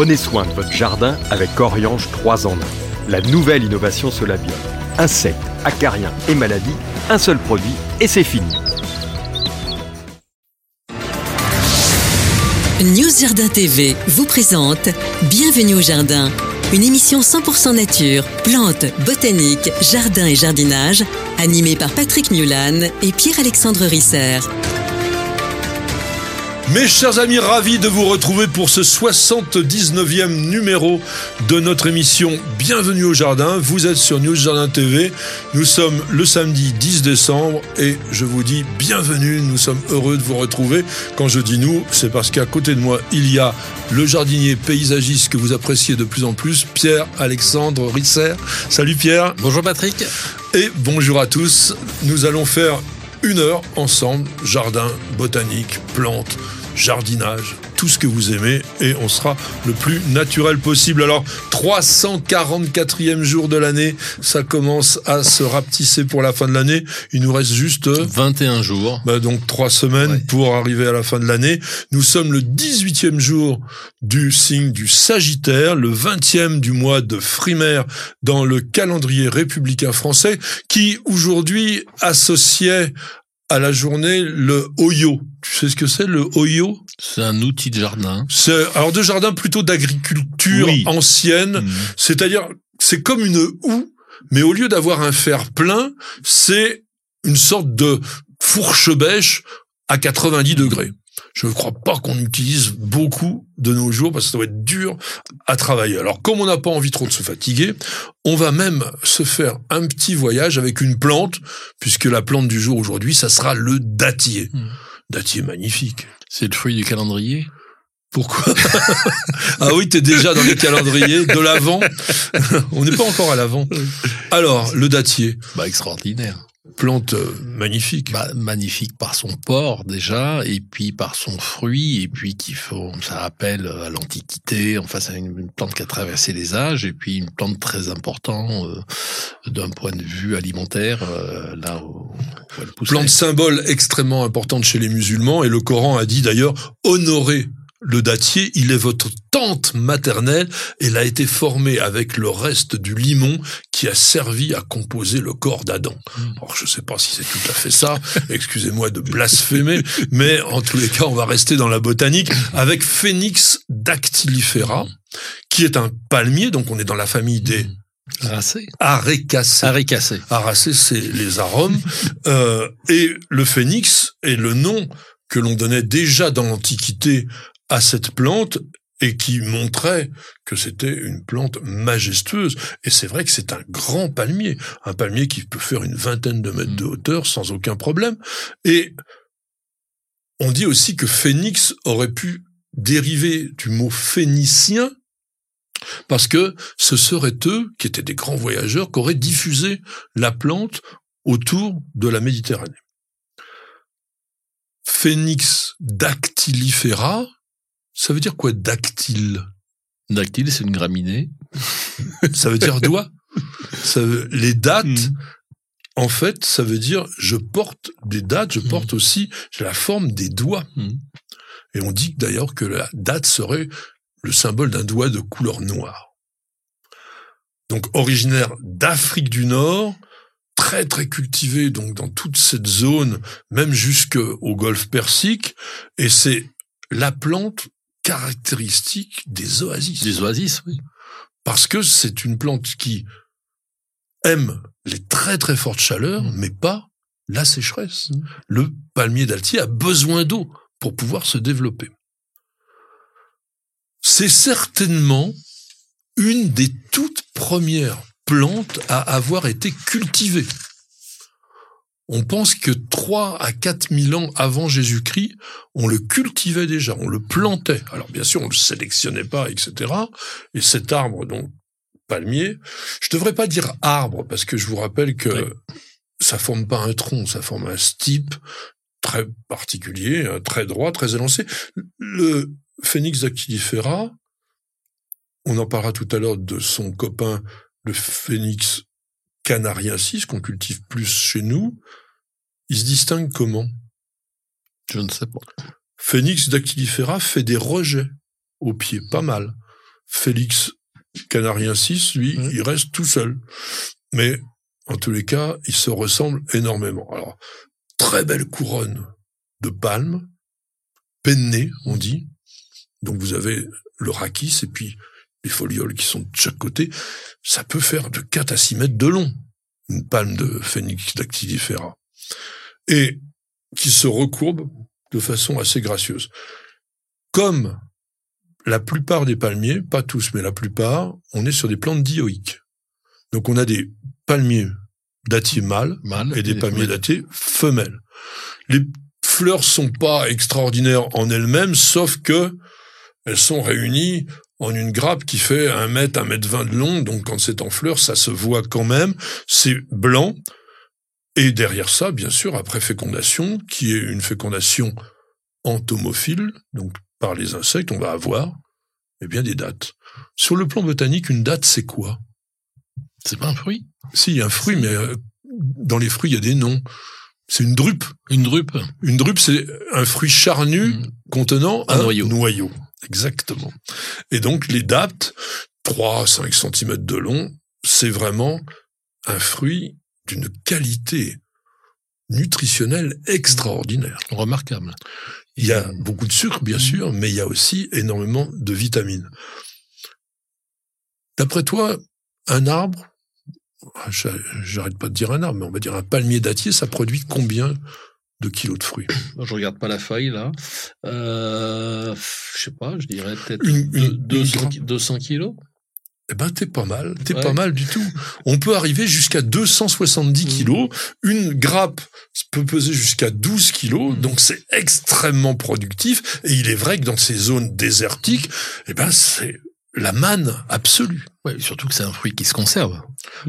Prenez soin de votre jardin avec Oriange 3 en 1. La nouvelle innovation Solabio. Insectes, acariens et maladies, un seul produit et c'est fini. News Jardin TV vous présente Bienvenue au Jardin, une émission 100% nature, plantes, botanique, jardin et jardinage, animée par Patrick Mulan et Pierre-Alexandre Risser. Mes chers amis, ravis de vous retrouver pour ce 79e numéro de notre émission Bienvenue au Jardin. Vous êtes sur News Jardin TV. Nous sommes le samedi 10 décembre et je vous dis bienvenue. Nous sommes heureux de vous retrouver. Quand je dis nous, c'est parce qu'à côté de moi, il y a le jardinier paysagiste que vous appréciez de plus en plus, Pierre-Alexandre Risser. Salut Pierre. Bonjour Patrick. Et bonjour à tous. Nous allons faire une heure ensemble, jardin, botanique, plantes jardinage, tout ce que vous aimez et on sera le plus naturel possible. Alors 344e jour de l'année, ça commence à se rapetisser pour la fin de l'année. Il nous reste juste 21 jours. Bah donc trois semaines pour arriver à la fin de l'année. Nous sommes le 18e jour du signe du Sagittaire, le 20e du mois de Frimaire dans le calendrier républicain français qui aujourd'hui associait à la journée le Oyo. Tu sais ce que c'est le Oyo? C'est un outil de jardin. C'est alors de jardin plutôt d'agriculture ancienne, mmh. c'est-à-dire c'est comme une houe, mais au lieu d'avoir un fer plein, c'est une sorte de fourche bêche à 90 degrés je ne crois pas qu'on utilise beaucoup de nos jours parce que ça doit être dur à travailler. Alors comme on n'a pas envie trop de se fatiguer, on va même se faire un petit voyage avec une plante, puisque la plante du jour aujourd'hui, ça sera le dattier. Hmm. Dattier magnifique. C'est le fruit du calendrier? Pourquoi Ah oui, t'es déjà dans les calendriers de l'avant. On n'est pas encore à l'avant. Alors, le dattier. Bah extraordinaire plante euh, magnifique. Bah, magnifique par son port déjà, et puis par son fruit, et puis qui faut, ça rappelle euh, à l'Antiquité. Enfin, c'est une, plante qui a traversé les âges, et puis une plante très importante euh, d'un point de vue alimentaire. là où, plante symbole extrêmement importante chez les musulmans, et le Coran a dit d'ailleurs honorer le dattier, il est votre tante maternelle. Elle a été formée avec le reste du limon qui a servi à composer le corps d'Adam. Hmm. Alors je ne sais pas si c'est tout à fait ça. Excusez-moi de blasphémer, mais en tous les cas, on va rester dans la botanique avec Phoenix dactylifera, qui est un palmier. Donc on est dans la famille des Aracées. Arécacées. Arécacées. Aracées, c'est les arômes. Euh, et le phénix est le nom que l'on donnait déjà dans l'Antiquité à cette plante et qui montrait que c'était une plante majestueuse. Et c'est vrai que c'est un grand palmier, un palmier qui peut faire une vingtaine de mètres de mm. hauteur sans aucun problème. Et on dit aussi que phénix aurait pu dériver du mot phénicien, parce que ce seraient eux, qui étaient des grands voyageurs, qui auraient diffusé la plante autour de la Méditerranée. Phénix dactylifera, ça veut dire quoi dactyle? Dactyle, c'est une graminée. ça veut dire doigt? Ça les dates, hmm. en fait, ça veut dire je porte des dates, je hmm. porte aussi, j'ai la forme des doigts. Hmm. Et on dit d'ailleurs que la date serait le symbole d'un doigt de couleur noire. Donc originaire d'Afrique du Nord, très très cultivé donc dans toute cette zone, même jusqu'au golfe Persique, et c'est la plante caractéristique des oasis. Des oasis, oui. Parce que c'est une plante qui aime les très très fortes chaleurs, mm. mais pas la sécheresse. Mm. Le palmier d'Altier a besoin d'eau pour pouvoir se développer. C'est certainement une des toutes premières plantes à avoir été cultivée on pense que 3 à 4 000 ans avant Jésus-Christ, on le cultivait déjà, on le plantait. Alors bien sûr, on le sélectionnait pas, etc. Et cet arbre, donc palmier, je devrais pas dire arbre, parce que je vous rappelle que ça forme pas un tronc, ça forme un stipe très particulier, très droit, très élancé. Le phénix dactylifera, on en parlera tout à l'heure de son copain, le phénix canariensis, qu'on cultive plus chez nous, il se distingue comment? Je ne sais pas. Phoenix dactylifera fait des rejets au pied, pas mal. Félix Canariensis, lui, Mmh. il reste tout seul. Mais en tous les cas, ils se ressemblent énormément. Alors, très belle couronne de palmes, pennée, on dit. Donc vous avez le rachis et puis les folioles qui sont de chaque côté. Ça peut faire de 4 à 6 mètres de long, une palme de Phoenix dactylifera. Et qui se recourbe de façon assez gracieuse. Comme la plupart des palmiers, pas tous, mais la plupart, on est sur des plantes dioïques. Donc on a des palmiers dattiers mâles Mâle et des palmiers dattiers femelles. Les fleurs sont pas extraordinaires en elles-mêmes, sauf que elles sont réunies en une grappe qui fait un mètre, un mètre vingt de long. Donc quand c'est en fleurs, ça se voit quand même. C'est blanc. Et derrière ça, bien sûr, après fécondation, qui est une fécondation entomophile, donc par les insectes, on va avoir eh bien des dates. Sur le plan botanique, une date, c'est quoi? C'est pas un fruit? Si, il y a un fruit, mais euh, dans les fruits, il y a des noms. C'est une drupe. Une drupe? Une drupe, c'est un fruit charnu Mm. contenant Un un, noyau. noyau. Exactement. Et donc, les dattes, 3 à 5 cm de long, c'est vraiment un fruit d'une qualité nutritionnelle extraordinaire. Remarquable. Il y a beaucoup de sucre, bien sûr, mais il y a aussi énormément de vitamines. D'après toi, un arbre, j'a- j'arrête pas de dire un arbre, mais on va dire un palmier dattier, ça produit combien de kilos de fruits Je regarde pas la feuille là. Euh, je sais pas, je dirais peut-être Une- deux- une- 200, une- ki- 200 kilos. Eh ben, t'es pas mal, t'es Ouais. pas mal du tout. On peut arriver jusqu'à 270 Mm. kilos. Une grappe peut peser jusqu'à 12 kilos, Mm. donc c'est extrêmement productif. Et il est vrai que dans ces zones désertiques, eh ben, c'est la manne absolue. Ouais, surtout que c'est un fruit qui se conserve.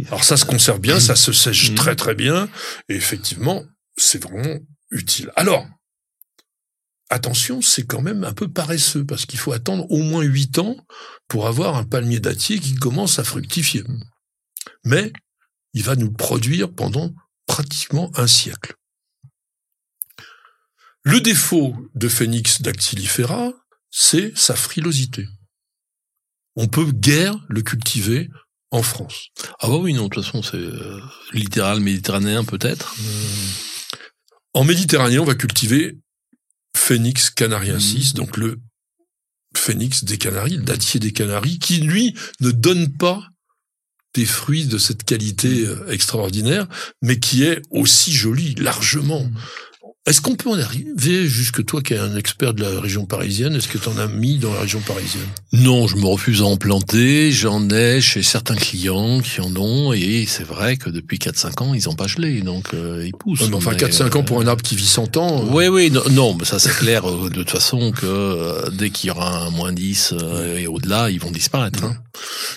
Alors ça se conserve bien, ça se sèche très très bien, et effectivement, c'est vraiment utile. Alors, attention, c'est quand même un peu paresseux, parce qu'il faut attendre au moins 8 ans pour avoir un palmier dattier qui commence à fructifier. Mais il va nous produire pendant pratiquement un siècle. Le défaut de Phoenix dactylifera, c'est sa frilosité. On peut guère le cultiver en France. Ah bah oui, non, de toute façon, c'est euh, littéral méditerranéen peut-être. En Méditerranée, on va cultiver Phoenix canariensis, Mhm. donc le phénix des Canaries, le dattier des Canaries, qui lui ne donne pas des fruits de cette qualité euh, extraordinaire, mais qui est aussi joli, largement. Est-ce qu'on peut en arriver, jusque toi qui es un expert de la région parisienne, est-ce que tu en as mis dans la région parisienne? Non, je me refuse à en planter. J'en ai chez certains clients qui en ont, et c'est vrai que depuis 4-5 ans, ils n'ont pas gelé, donc euh, ils poussent. Ouais, mais Enfin, Mais, 4-5 ans euh, pour un arbre qui vit 100 ans. euh, Oui, oui, non, non, mais ça c'est clair euh, de toute façon que euh, dès qu'il y aura un moins 10 euh, et au-delà, ils vont disparaître. hein.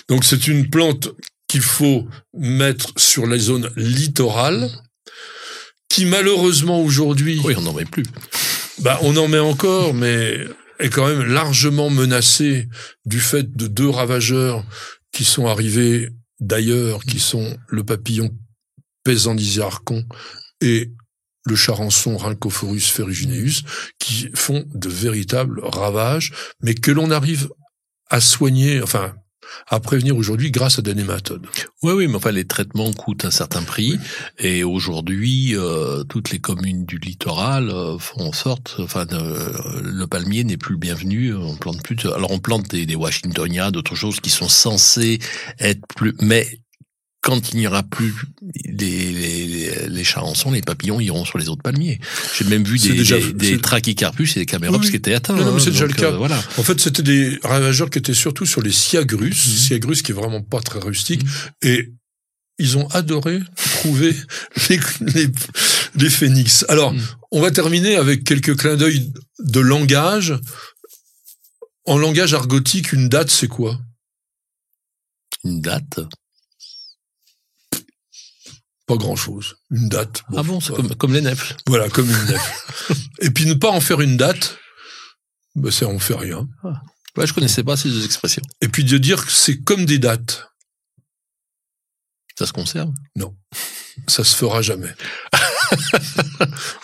Donc c'est une plante qu'il faut mettre sur les zones littorales, qui malheureusement aujourd'hui, Oui, on n'en met plus. bah, on en met encore, mais est quand même largement menacée du fait de deux ravageurs qui sont arrivés d'ailleurs, qui sont le papillon Pesandisia-arcon et le charançon Rhynchophorus ferrugineus, qui font de véritables ravages, mais que l'on arrive à soigner, enfin, à prévenir aujourd'hui grâce à des nématodes. Oui, oui, mais enfin les traitements coûtent un certain prix et aujourd'hui euh, toutes les communes du littoral euh, font en sorte, enfin de- le palmier n'est plus le bienvenu. On plante plus. de- alors on plante des, des Washingtonia, d'autres choses qui sont censées être plus, mais quand il n'y aura plus les, les, les, les charançons, les papillons iront sur les autres palmiers. J'ai même vu des, déjà- des, des c'est- trachycarpus et des camérops Oui, qui étaient atteints. Non, non, mais hein, c'est déjà le cas. euh, voilà. En fait, c'était des ravageurs qui étaient surtout sur les Siagrus, Mhm. Siagrus qui est vraiment pas très rustique, et ils ont adoré trouver les, les, les phénix. Alors, Mhm. on va terminer avec quelques clins d'œil de langage. En langage argotique, une date, c'est quoi? Une date? Pas grand-chose. Une date. ah bon, c'est voilà. comme, comme les nefles. Voilà, comme une nef. et puis ne pas en faire une date, ben, ça on fait rien. Ouais, je connaissais pas ces deux expressions. Et puis de dire que c'est comme des dates, Ça se conserve? ça se fera jamais.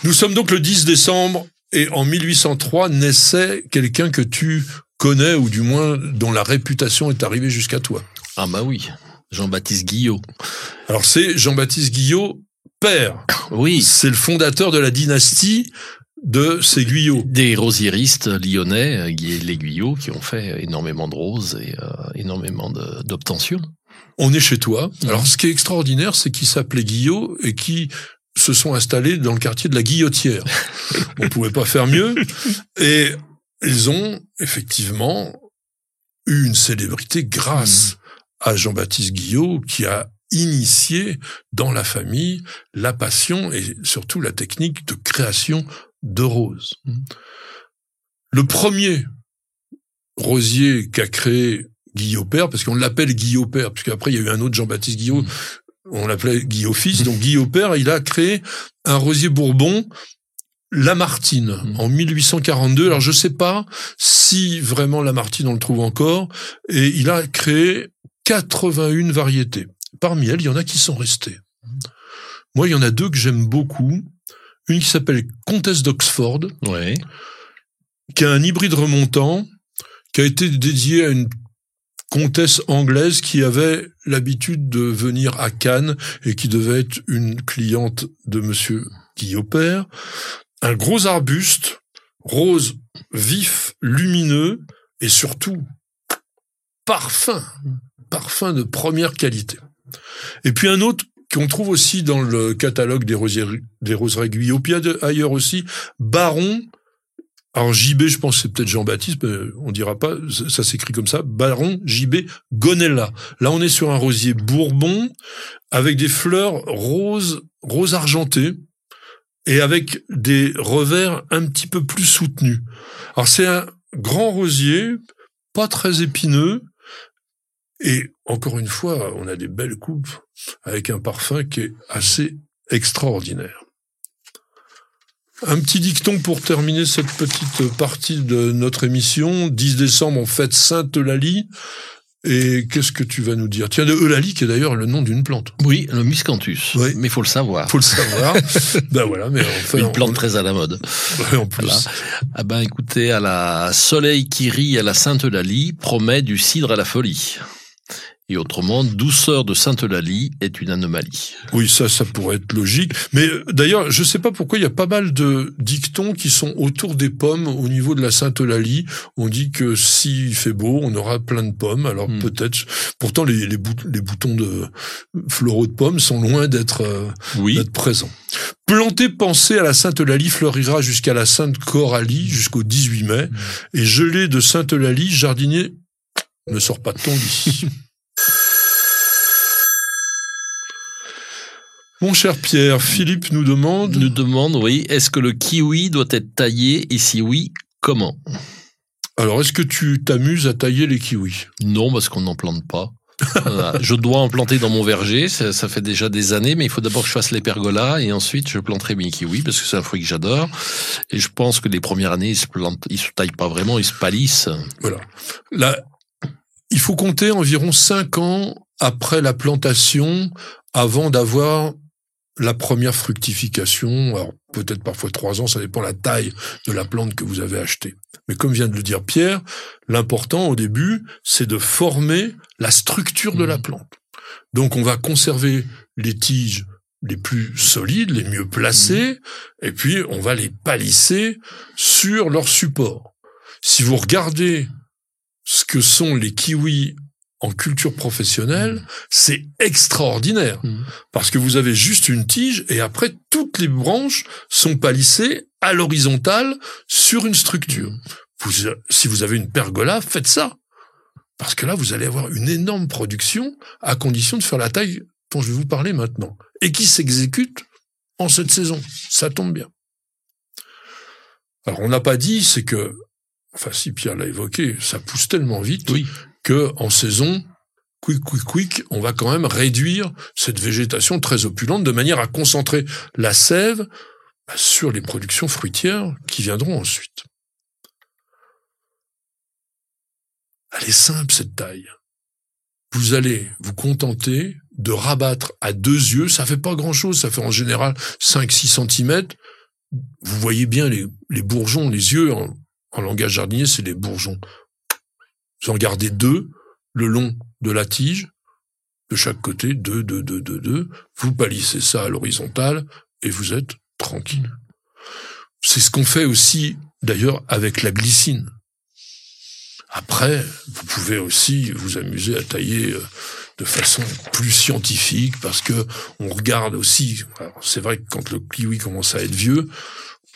Nous sommes donc le 10 décembre et en 1803 naissait quelqu'un que tu connais ou du moins dont la réputation est arrivée jusqu'à toi. Ah bah oui, Jean-Baptiste Guillot. Alors c'est Jean-Baptiste Guillot, père. Oui. C'est le fondateur de la dynastie de ces Guyot. Des rosiéristes lyonnais, les Guyot, qui ont fait énormément de roses et euh, énormément d'obtentions. On est chez toi. Alors ce qui est extraordinaire, c'est qu'ils s'appelaient Guillot et qui se sont installés dans le quartier de la Guillotière. On pouvait pas faire mieux. Et ils ont effectivement eu une célébrité grâce. À Jean-Baptiste Guillot qui a initié dans la famille la passion et surtout la technique de création de roses. Le premier rosier qu'a créé Guillaume Père, parce qu'on l'appelle Guillaume Père, puisqu'après il y a eu un autre Jean-Baptiste Guillaume, mmh. on l'appelait Guillaume Fils, donc Guillaume Père, il a créé un rosier Bourbon Lamartine en 1842. Alors je sais pas si vraiment Lamartine on le trouve encore. Et il a créé 81 variétés. Parmi elles, il y en a qui sont restées. Moi, il y en a deux que j'aime beaucoup. Une qui s'appelle Comtesse d'Oxford, ouais. qui a un hybride remontant, qui a été dédié à une comtesse anglaise qui avait l'habitude de venir à Cannes et qui devait être une cliente de monsieur Guillaume un gros arbuste, rose vif, lumineux, et surtout parfum, parfum de première qualité. Et puis un autre qu'on trouve aussi dans le catalogue des, rosiers, des roseries ailleurs aussi, Baron, alors JB, je pense c'est peut-être Jean-Baptiste, mais on dira pas, ça s'écrit comme ça, Baron JB Gonella. Là, on est sur un rosier bourbon avec des fleurs roses, roses argentées, et avec des revers un petit peu plus soutenus. Alors c'est un grand rosier, pas très épineux, et encore une fois, on a des belles coupes avec un parfum qui est assez extraordinaire. Un petit dicton pour terminer cette petite partie de notre émission. 10 décembre, on fête Sainte-Eulalie. Et qu'est-ce que tu vas nous dire? Tiens, de Eulalie, qui est d'ailleurs le nom d'une plante. Oui, le miscanthus. Oui. Mais il faut le savoir. faut le savoir. ben voilà, mais en fait, Une plante très à la mode. en plus. Ah ben écoutez, à la soleil qui rit à la Sainte-Eulalie promet du cidre à la folie. Et autrement, douceur de Sainte-Eulalie est une anomalie. Oui, ça, ça pourrait être logique. Mais euh, d'ailleurs, je ne sais pas pourquoi il y a pas mal de dictons qui sont autour des pommes au niveau de la Sainte-Eulalie. On dit que s'il fait beau, on aura plein de pommes. Alors hmm. peut-être. Pourtant, les, les, boutons de floraux de pommes sont loin d'être euh, oui. présents. Planté pensé à la Sainte-Eulalie fleurira jusqu'à la Sainte Coralie, jusqu'au 18 mai. Hmm. Et gelé de Sainte-Eulalie, jardinier ne sort pas de ton lit. Mon cher Pierre, Philippe nous demande... Nous demande, oui, est-ce que le kiwi doit être taillé et si oui, comment? Alors, est-ce que tu t'amuses à tailler les kiwis? Non, parce qu'on n'en plante pas. je dois en planter dans mon verger, ça, fait déjà des années, mais il faut d'abord que je fasse les pergolas et ensuite je planterai mes kiwis parce que c'est un fruit que j'adore. Et je pense que les premières années, ils se plantent, ils se taillent pas vraiment, ils se palissent. Voilà. Là, il faut compter environ cinq ans après la plantation avant d'avoir la première fructification, alors peut-être parfois trois ans, ça dépend la taille de la plante que vous avez achetée. Mais comme vient de le dire Pierre, l'important au début, c'est de former la structure de la mmh. plante. Donc on va conserver les tiges les plus solides, les mieux placées, mmh. et puis on va les palisser sur leur support. Si vous regardez ce que sont les kiwis en culture professionnelle, mmh. c'est extraordinaire. Mmh. Parce que vous avez juste une tige et après, toutes les branches sont palissées à l'horizontale sur une structure. Mmh. Vous, si vous avez une pergola, faites ça. Parce que là, vous allez avoir une énorme production à condition de faire la taille dont je vais vous parler maintenant. Et qui s'exécute en cette saison. Ça tombe bien. Alors, on n'a pas dit, c'est que, enfin, si Pierre l'a évoqué, ça pousse tellement vite oui que en saison, quick, quick, quick, on va quand même réduire cette végétation très opulente de manière à concentrer la sève sur les productions fruitières qui viendront ensuite. Elle est simple, cette taille. Vous allez vous contenter de rabattre à deux yeux, ça fait pas grand chose, ça fait en général 5-6 cm. Vous voyez bien les, bourgeons, les yeux, en langage jardinier, c'est les bourgeons Vous en gardez deux le long de la tige, de chaque côté, deux, deux, deux, deux, deux. Vous palissez ça à l'horizontale et vous êtes tranquille. C'est ce qu'on fait aussi, d'ailleurs, avec la glycine. Après, vous pouvez aussi vous amuser à tailler euh, de façon plus scientifique parce que on regarde aussi. C'est vrai que quand le kiwi commence à être vieux,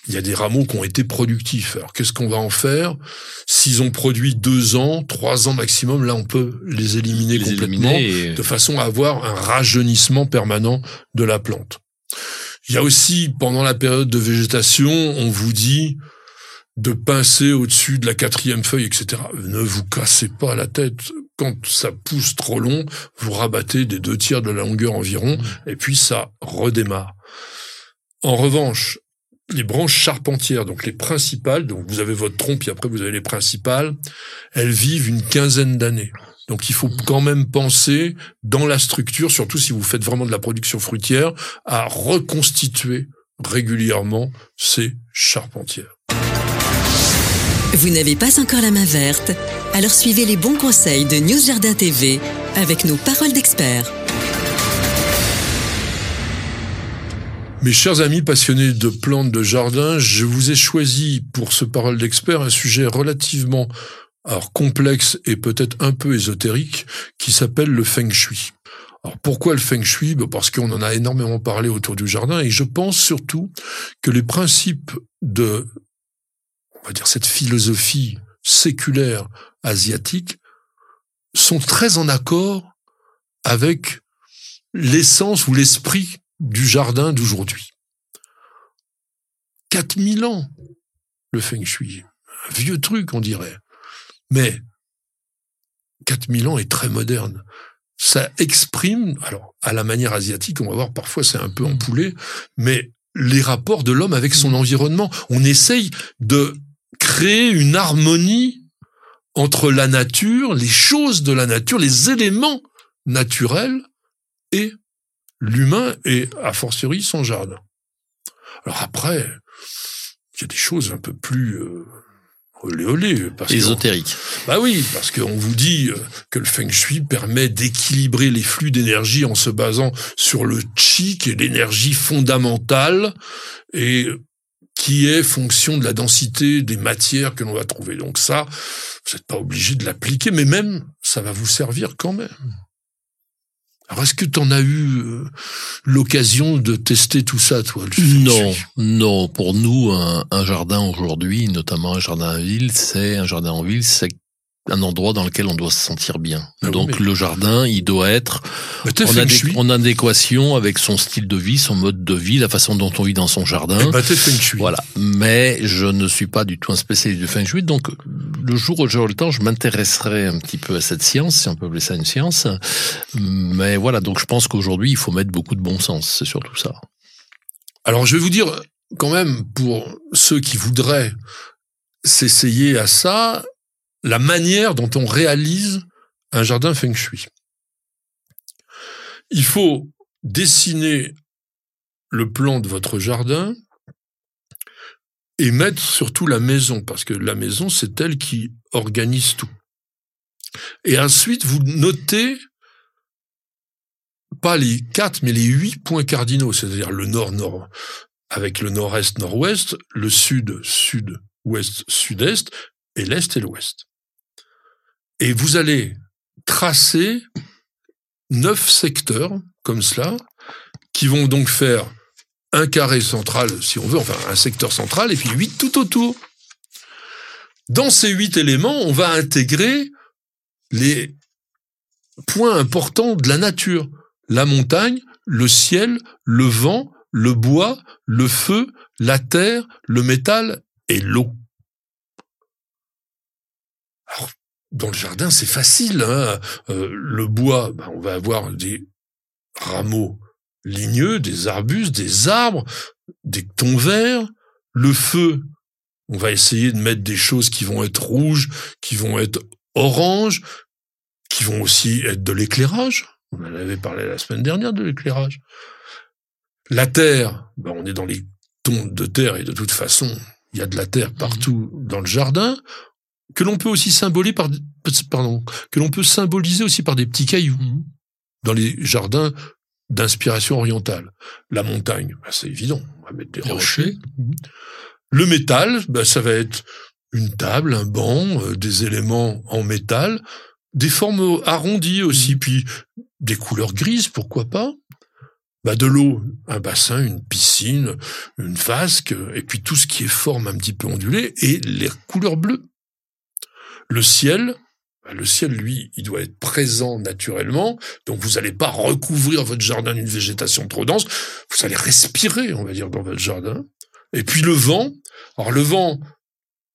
il y a des rameaux qui ont été productifs. Alors qu'est-ce qu'on va en faire? S'ils ont produit deux ans, trois ans maximum, là on peut les éliminer complètement de façon à avoir un rajeunissement permanent de la plante. Il y a aussi pendant la période de végétation, on vous dit de pincer au-dessus de la quatrième feuille, etc. Ne vous cassez pas la tête. Quand ça pousse trop long, vous rabattez des deux tiers de la longueur environ, mmh. et puis ça redémarre. En revanche, les branches charpentières, donc les principales, donc vous avez votre trompe et après vous avez les principales, elles vivent une quinzaine d'années. Donc il faut quand même penser dans la structure, surtout si vous faites vraiment de la production fruitière, à reconstituer régulièrement ces charpentières. Vous n'avez pas encore la main verte? Alors suivez les bons conseils de News Jardin TV avec nos paroles d'experts. Mes chers amis passionnés de plantes de jardin, je vous ai choisi pour ce parole d'expert un sujet relativement alors complexe et peut-être un peu ésotérique qui s'appelle le feng shui. Alors pourquoi le feng shui? Ben, Parce qu'on en a énormément parlé autour du jardin et je pense surtout que les principes de, on va dire, cette philosophie séculaire asiatique sont très en accord avec l'essence ou l'esprit du jardin d'aujourd'hui. 4000 ans, le feng shui. Un vieux truc, on dirait. Mais 4000 ans est très moderne. Ça exprime, alors à la manière asiatique, on va voir parfois c'est un peu empoulé, mais les rapports de l'homme avec son environnement. On essaye de créer une harmonie entre la nature, les choses de la nature, les éléments naturels et l'humain et a fortiori son jardin. Alors après, il y a des choses un peu plus euh, olé olé. Parce Ésotérique. Bah oui, parce qu'on vous dit euh, que le feng shui permet d'équilibrer les flux d'énergie en se basant sur le chi, qui est l'énergie fondamentale, et qui est fonction de la densité des matières que l'on va trouver. Donc ça, vous n'êtes pas obligé de l'appliquer, mais même, ça va vous servir quand même. Alors est-ce que tu en as eu euh, l'occasion de tester tout ça, toi Non, non. Pour nous, un, un jardin aujourd'hui, notamment un jardin en ville, c'est un jardin en ville, c'est un endroit dans lequel on doit se sentir bien. Ah Donc le jardin, il doit être en, adéquation avec son style de vie, son mode de vie, la façon dont on vit dans son jardin. Eh ben. Voilà. Mais je ne suis pas du tout un spécialiste du feng shui, donc le jour où j'aurai le temps, je m'intéresserai un petit peu à cette science, si on peut appeler ça une science. Mais voilà, donc je pense qu'aujourd'hui, il faut mettre beaucoup de bon sens, c'est surtout ça. Alors je vais vous dire quand même pour ceux qui voudraient s'essayer à ça, la manière dont on réalise un jardin feng shui. Il faut dessiner le plan de votre jardin et mettre surtout la maison, parce que la maison, c'est elle qui organise tout. Et ensuite, vous notez pas les quatre, mais les huit points cardinaux, c'est-à-dire le nord-nord, avec le nord-est, nord-ouest, le sud, sud-ouest, sud-est, et l'est et l'ouest. Et vous allez tracer neuf secteurs comme cela, qui vont donc faire un carré central, si on veut, enfin un secteur central, et puis huit tout autour. Dans ces huit éléments, on va intégrer les points importants de la nature. La montagne, le ciel, le vent, le bois, le feu, la terre, le métal et l'eau. Dans le jardin, c'est facile. Hein. Euh, le bois, ben, on va avoir des rameaux ligneux, des arbustes, des arbres, des tons verts. Le feu, on va essayer de mettre des choses qui vont être rouges, qui vont être oranges, qui vont aussi être de l'éclairage. On en avait parlé la semaine dernière de l'éclairage. La terre, ben on est dans les tons de terre et de toute façon, il y a de la terre partout dans le jardin que l'on peut aussi symboliser par, pardon, que l'on peut symboliser aussi par des petits cailloux dans les jardins d'inspiration orientale. La montagne, bah, c'est évident, on va mettre des rochers. Le métal, bah, ça va être une table, un banc, euh, des éléments en métal, des formes arrondies aussi, puis des couleurs grises, pourquoi pas bah, De l'eau, un bassin, une piscine, une vasque, et puis tout ce qui est forme un petit peu ondulée, et les couleurs bleues. Le ciel, bah, le ciel, lui, il doit être présent naturellement, donc vous n'allez pas recouvrir votre jardin d'une végétation trop dense, vous allez respirer, on va dire, dans votre jardin. Et puis le vent, alors le vent,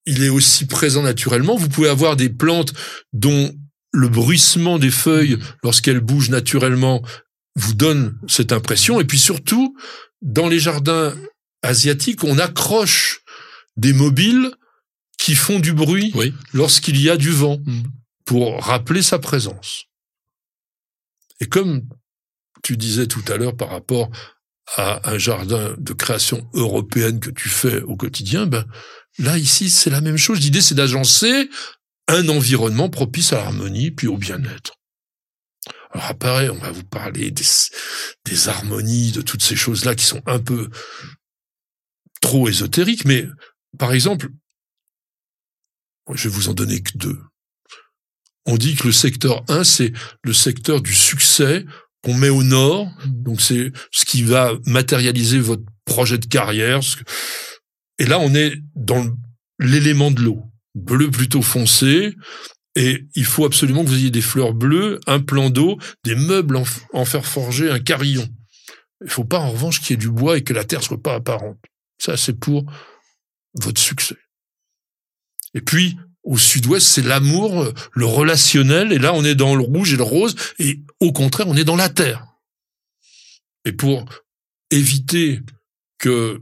il est aussi présent naturellement. Vous pouvez avoir des plantes dont le bruissement des feuilles, lorsqu'elles bougent naturellement, vous donne cette impression. Et puis surtout, dans les jardins asiatiques, on accroche des mobiles qui font du bruit Oui. lorsqu'il y a du vent Mm. pour rappeler sa présence. Et comme tu disais tout à l'heure par rapport à un jardin de création européenne que tu fais au quotidien, ben là ici c'est la même chose. L'idée c'est d'agencer un environnement propice à l'harmonie puis au bien-être. Alors après, on va vous parler des, des harmonies, de toutes ces choses-là qui sont un peu trop ésotériques, mais par exemple, je vais vous en donner que deux. On dit que le secteur 1, c'est le secteur du succès qu'on met au nord, donc c'est ce qui va matérialiser votre projet de carrière. Et là, on est dans l'élément de l'eau, bleu plutôt foncé, et il faut absolument que vous ayez des fleurs bleues, un plan d'eau, des meubles en fer forgé, un carillon. Il faut pas en revanche qu'il y ait du bois et que la terre soit pas apparente. Ça, c'est pour votre succès. Et puis, au sud-ouest, c'est l'amour, euh, le relationnel, et là, on est dans le rouge et le rose, et au contraire, on est dans la terre. Et pour éviter que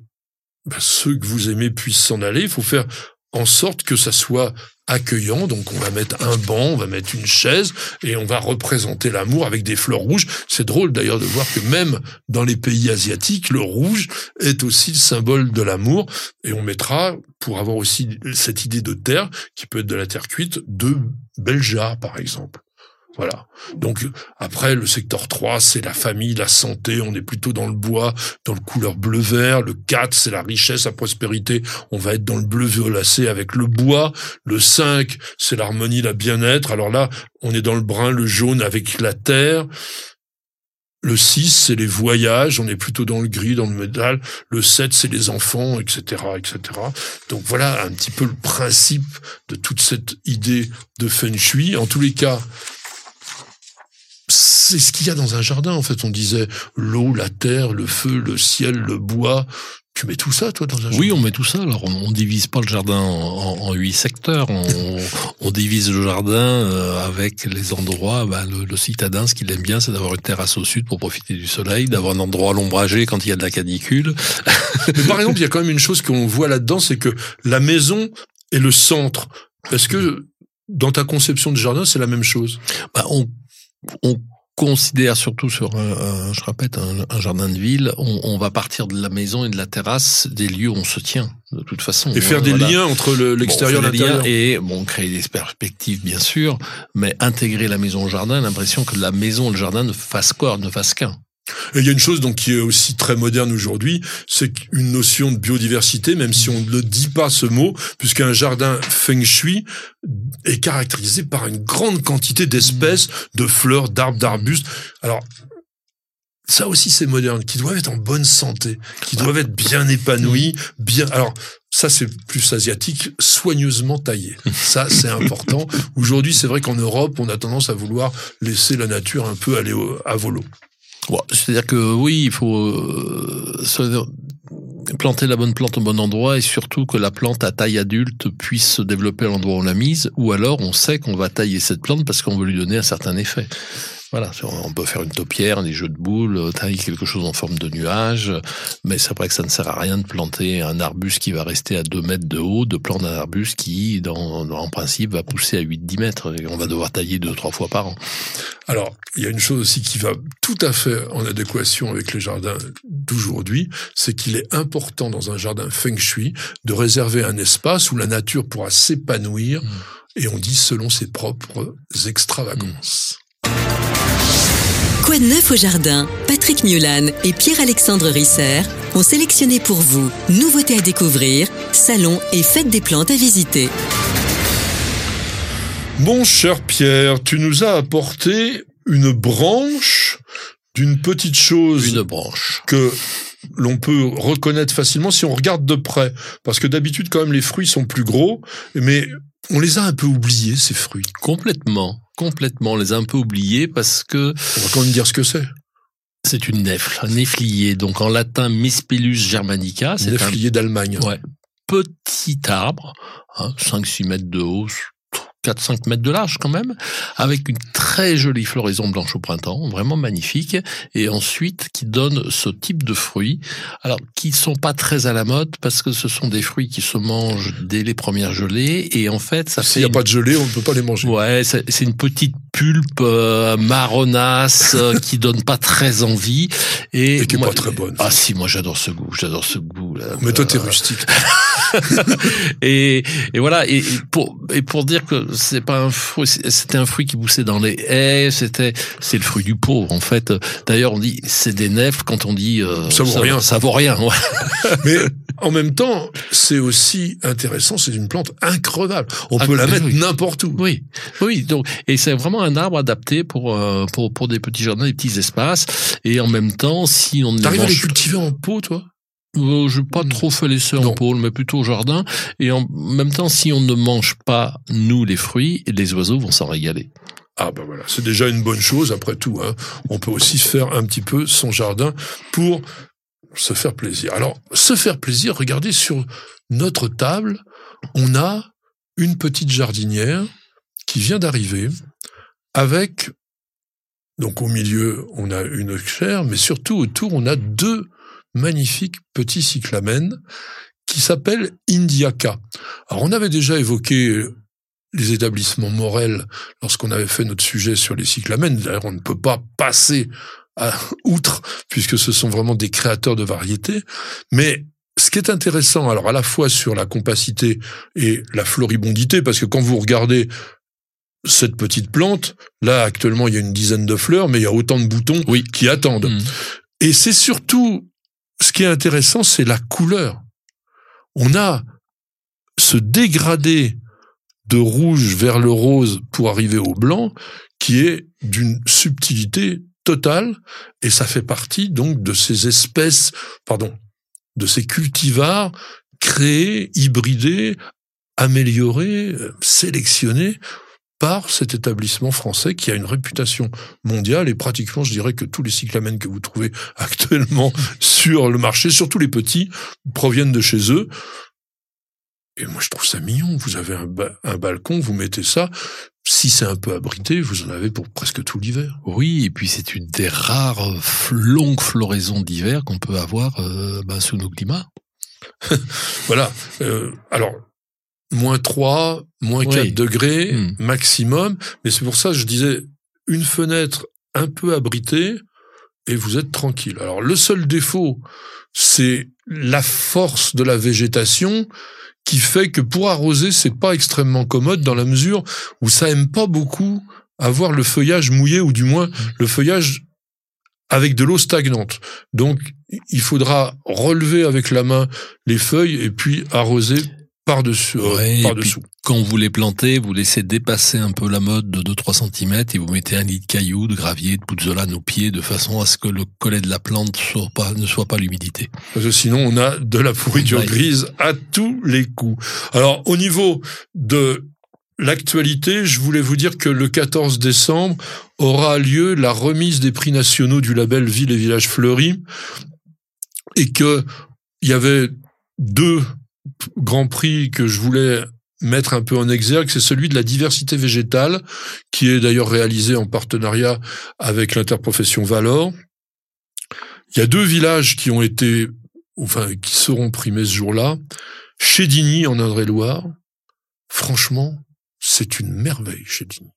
ben, ceux que vous aimez puissent s'en aller, il faut faire en sorte que ça soit accueillant. Donc on va mettre un banc, on va mettre une chaise et on va représenter l'amour avec des fleurs rouges. C'est drôle d'ailleurs de voir que même dans les pays asiatiques, le rouge est aussi le symbole de l'amour. Et on mettra, pour avoir aussi cette idée de terre, qui peut être de la terre cuite, deux belles par exemple. Voilà. Donc après le secteur 3, c'est la famille, la santé, on est plutôt dans le bois, dans le couleur bleu-vert, le 4, c'est la richesse, la prospérité, on va être dans le bleu violacé avec le bois, le 5, c'est l'harmonie, la bien-être. Alors là, on est dans le brun, le jaune avec la terre. Le 6, c'est les voyages, on est plutôt dans le gris, dans le métal. Le 7, c'est les enfants, etc., etc. Donc voilà un petit peu le principe de toute cette idée de feng shui. En tous les cas, c'est ce qu'il y a dans un jardin, en fait. On disait l'eau, la terre, le feu, le ciel, le bois. Tu mets tout ça, toi, dans un jardin Oui, on met tout ça. Alors, on, on divise pas le jardin en, en- en huit secteurs. On, on divise le jardin euh, avec les endroits. Ben, le, le citadin, ce qu'il aime bien, c'est d'avoir une terrasse au sud pour profiter du soleil, d'avoir un endroit ombragé quand il y a de la canicule. Mais par exemple, il y a quand même une chose qu'on voit là-dedans, c'est que la maison est le centre. Est-ce que dans ta conception de jardin, c'est la même chose? Ben, on, on considère surtout sur un, un- je répète, un, un jardin de ville, on, on va partir de la maison et de la terrasse, des lieux où on se tient, de toute façon. Et faire des Voilà. liens entre le- l'extérieur Bon, et des l'intérieur Et bon, créer des perspectives, bien sûr, mais intégrer la maison au jardin, l'impression que la maison et le jardin ne fassent quoi, ne fassent qu'un. Et il y a une chose donc qui est aussi très moderne aujourd'hui, c'est une notion de biodiversité, même si on ne le dit pas ce mot, puisqu'un jardin feng shui est caractérisé par une grande quantité d'espèces, de fleurs, d'arbres, d'arbustes. Alors, ça aussi c'est moderne, qui doivent être en bonne santé, qui doivent être bien épanouis, bien. Alors, ça c'est plus asiatique, soigneusement taillé. Ça c'est important. Aujourd'hui, c'est vrai qu'en Europe, on a tendance à vouloir laisser la nature un peu aller au- à volo. C'est-à-dire que oui, il faut euh, planter la bonne plante au bon endroit et surtout que la plante à taille adulte puisse se développer à l'endroit où on l'a mise, ou alors on sait qu'on va tailler cette plante parce qu'on veut lui donner un certain effet. Voilà, on peut faire une taupière, des jeux de boules, tailler quelque chose en forme de nuage, mais c'est vrai que ça ne sert à rien de planter un arbuste qui va rester à 2 mètres de haut, de planter un arbuste qui, dans, en principe, va pousser à 8-10 mètres, et on va devoir tailler deux, trois fois par an. Alors, il y a une chose aussi qui va tout à fait en adéquation avec les jardins d'aujourd'hui, c'est qu'il est important dans un jardin feng shui de réserver un espace où la nature pourra s'épanouir, mmh. et on dit selon ses propres extravagances. Quoi de neuf au jardin Patrick Mulan et Pierre-Alexandre Risser ont sélectionné pour vous nouveautés à découvrir, salons et fêtes des plantes à visiter. Mon cher Pierre, tu nous as apporté une branche d'une petite chose. Une branche. Que l'on peut reconnaître facilement si on regarde de près. Parce que d'habitude, quand même, les fruits sont plus gros, mais on les a un peu oubliés, ces fruits. Complètement complètement. On les a un peu oubliés parce que... On va quand même dire ce que c'est. C'est une nefle, un néflier. Donc en latin, Mispelus germanica. C'est néflier d'Allemagne. Ouais. Petit arbre, hein, 5-6 mètres de haut, 4-5 mètres de large quand même, avec une très jolie floraison blanche au printemps, vraiment magnifique, et ensuite qui donne ce type de fruits, alors qui sont pas très à la mode parce que ce sont des fruits qui se mangent dès les premières gelées, et en fait ça S'il n'y a pas de gelée, on ne peut pas les manger. Ouais, c'est une petite pulpe euh, marronasse euh, qui donne pas très envie et, qui est pas très bonne. Ah si, moi j'adore ce goût, j'adore ce goût. Là. Mais toi t'es rustique. et, et voilà, et pour et pour dire que c'est pas un fruit, c'était un fruit qui poussait dans les haies, c'était, c'est le fruit du pauvre, en fait. D'ailleurs, on dit, c'est des nefles quand on dit, euh, ça vaut rien. Ça vaut rien, Mais, en même temps, c'est aussi intéressant, c'est une plante increvable. On peut la mettre n'importe où. Oui. Oui, donc, et c'est vraiment un arbre adapté pour, euh, pour, pour des petits jardins, des petits espaces. Et en même temps, si on T'arrives à les cultiver en pot, toi? Euh, je n'ai pas hmm. trop fait laisser en pôle, mais plutôt au jardin. Et en même temps, si on ne mange pas, nous, les fruits, les oiseaux vont s'en régaler. Ah ben voilà, c'est déjà une bonne chose après tout. Hein. On peut aussi faire un petit peu son jardin pour se faire plaisir. Alors, se faire plaisir, regardez sur notre table, on a une petite jardinière qui vient d'arriver avec, donc au milieu, on a une chaire, mais surtout autour, on a deux magnifique petit cyclamen qui s'appelle Indiaka. Alors on avait déjà évoqué les établissements morels lorsqu'on avait fait notre sujet sur les cyclamènes. D'ailleurs, on ne peut pas passer à, outre puisque ce sont vraiment des créateurs de variétés. Mais ce qui est intéressant, alors à la fois sur la compacité et la floribondité, parce que quand vous regardez cette petite plante, là actuellement il y a une dizaine de fleurs, mais il y a autant de boutons oui. qui attendent. Mmh. Et c'est surtout ce qui est intéressant, c'est la couleur. On a ce dégradé de rouge vers le rose pour arriver au blanc qui est d'une subtilité totale et ça fait partie donc de ces espèces, pardon, de ces cultivars créés, hybridés, améliorés, sélectionnés par cet établissement français qui a une réputation mondiale et pratiquement, je dirais que tous les cyclamènes que vous trouvez actuellement sur le marché, surtout les petits, proviennent de chez eux. Et moi, je trouve ça mignon. Vous avez un, un balcon, vous mettez ça. Si c'est un peu abrité, vous en avez pour presque tout l'hiver. Oui, et puis c'est une des rares longues floraisons d'hiver qu'on peut avoir euh, bah, sous nos climats. voilà. Euh, alors, moins 3, moins 4 degrés hmm. maximum. Mais c'est pour ça que je disais une fenêtre un peu abritée et vous êtes tranquille. Alors le seul défaut, c'est la force de la végétation qui fait que pour arroser, c'est pas extrêmement commode dans la mesure où ça aime pas beaucoup avoir le feuillage mouillé ou du moins le feuillage avec de l'eau stagnante. Donc, il faudra relever avec la main les feuilles et puis arroser par-dessus. Euh, par-dessous. Quand vous les plantez, vous laissez dépasser un peu la mode de 2-3 cm et vous mettez un lit de cailloux, de gravier, de pouzzolane aux pieds de façon à ce que le collet de la plante soit pas, ne soit pas l'humidité. Parce que sinon, on a de la pourriture grise à tous les coups. Alors, au niveau de l'actualité, je voulais vous dire que le 14 décembre aura lieu la remise des prix nationaux du label Ville et Village Fleuris et que il y avait deux Grand Prix que je voulais mettre un peu en exergue, c'est celui de la diversité végétale, qui est d'ailleurs réalisé en partenariat avec l'interprofession Valor. Il y a deux villages qui ont été, enfin, qui seront primés ce jour-là. Chédigny en Indre-et-Loire. Franchement, c'est une merveille, Chédigny.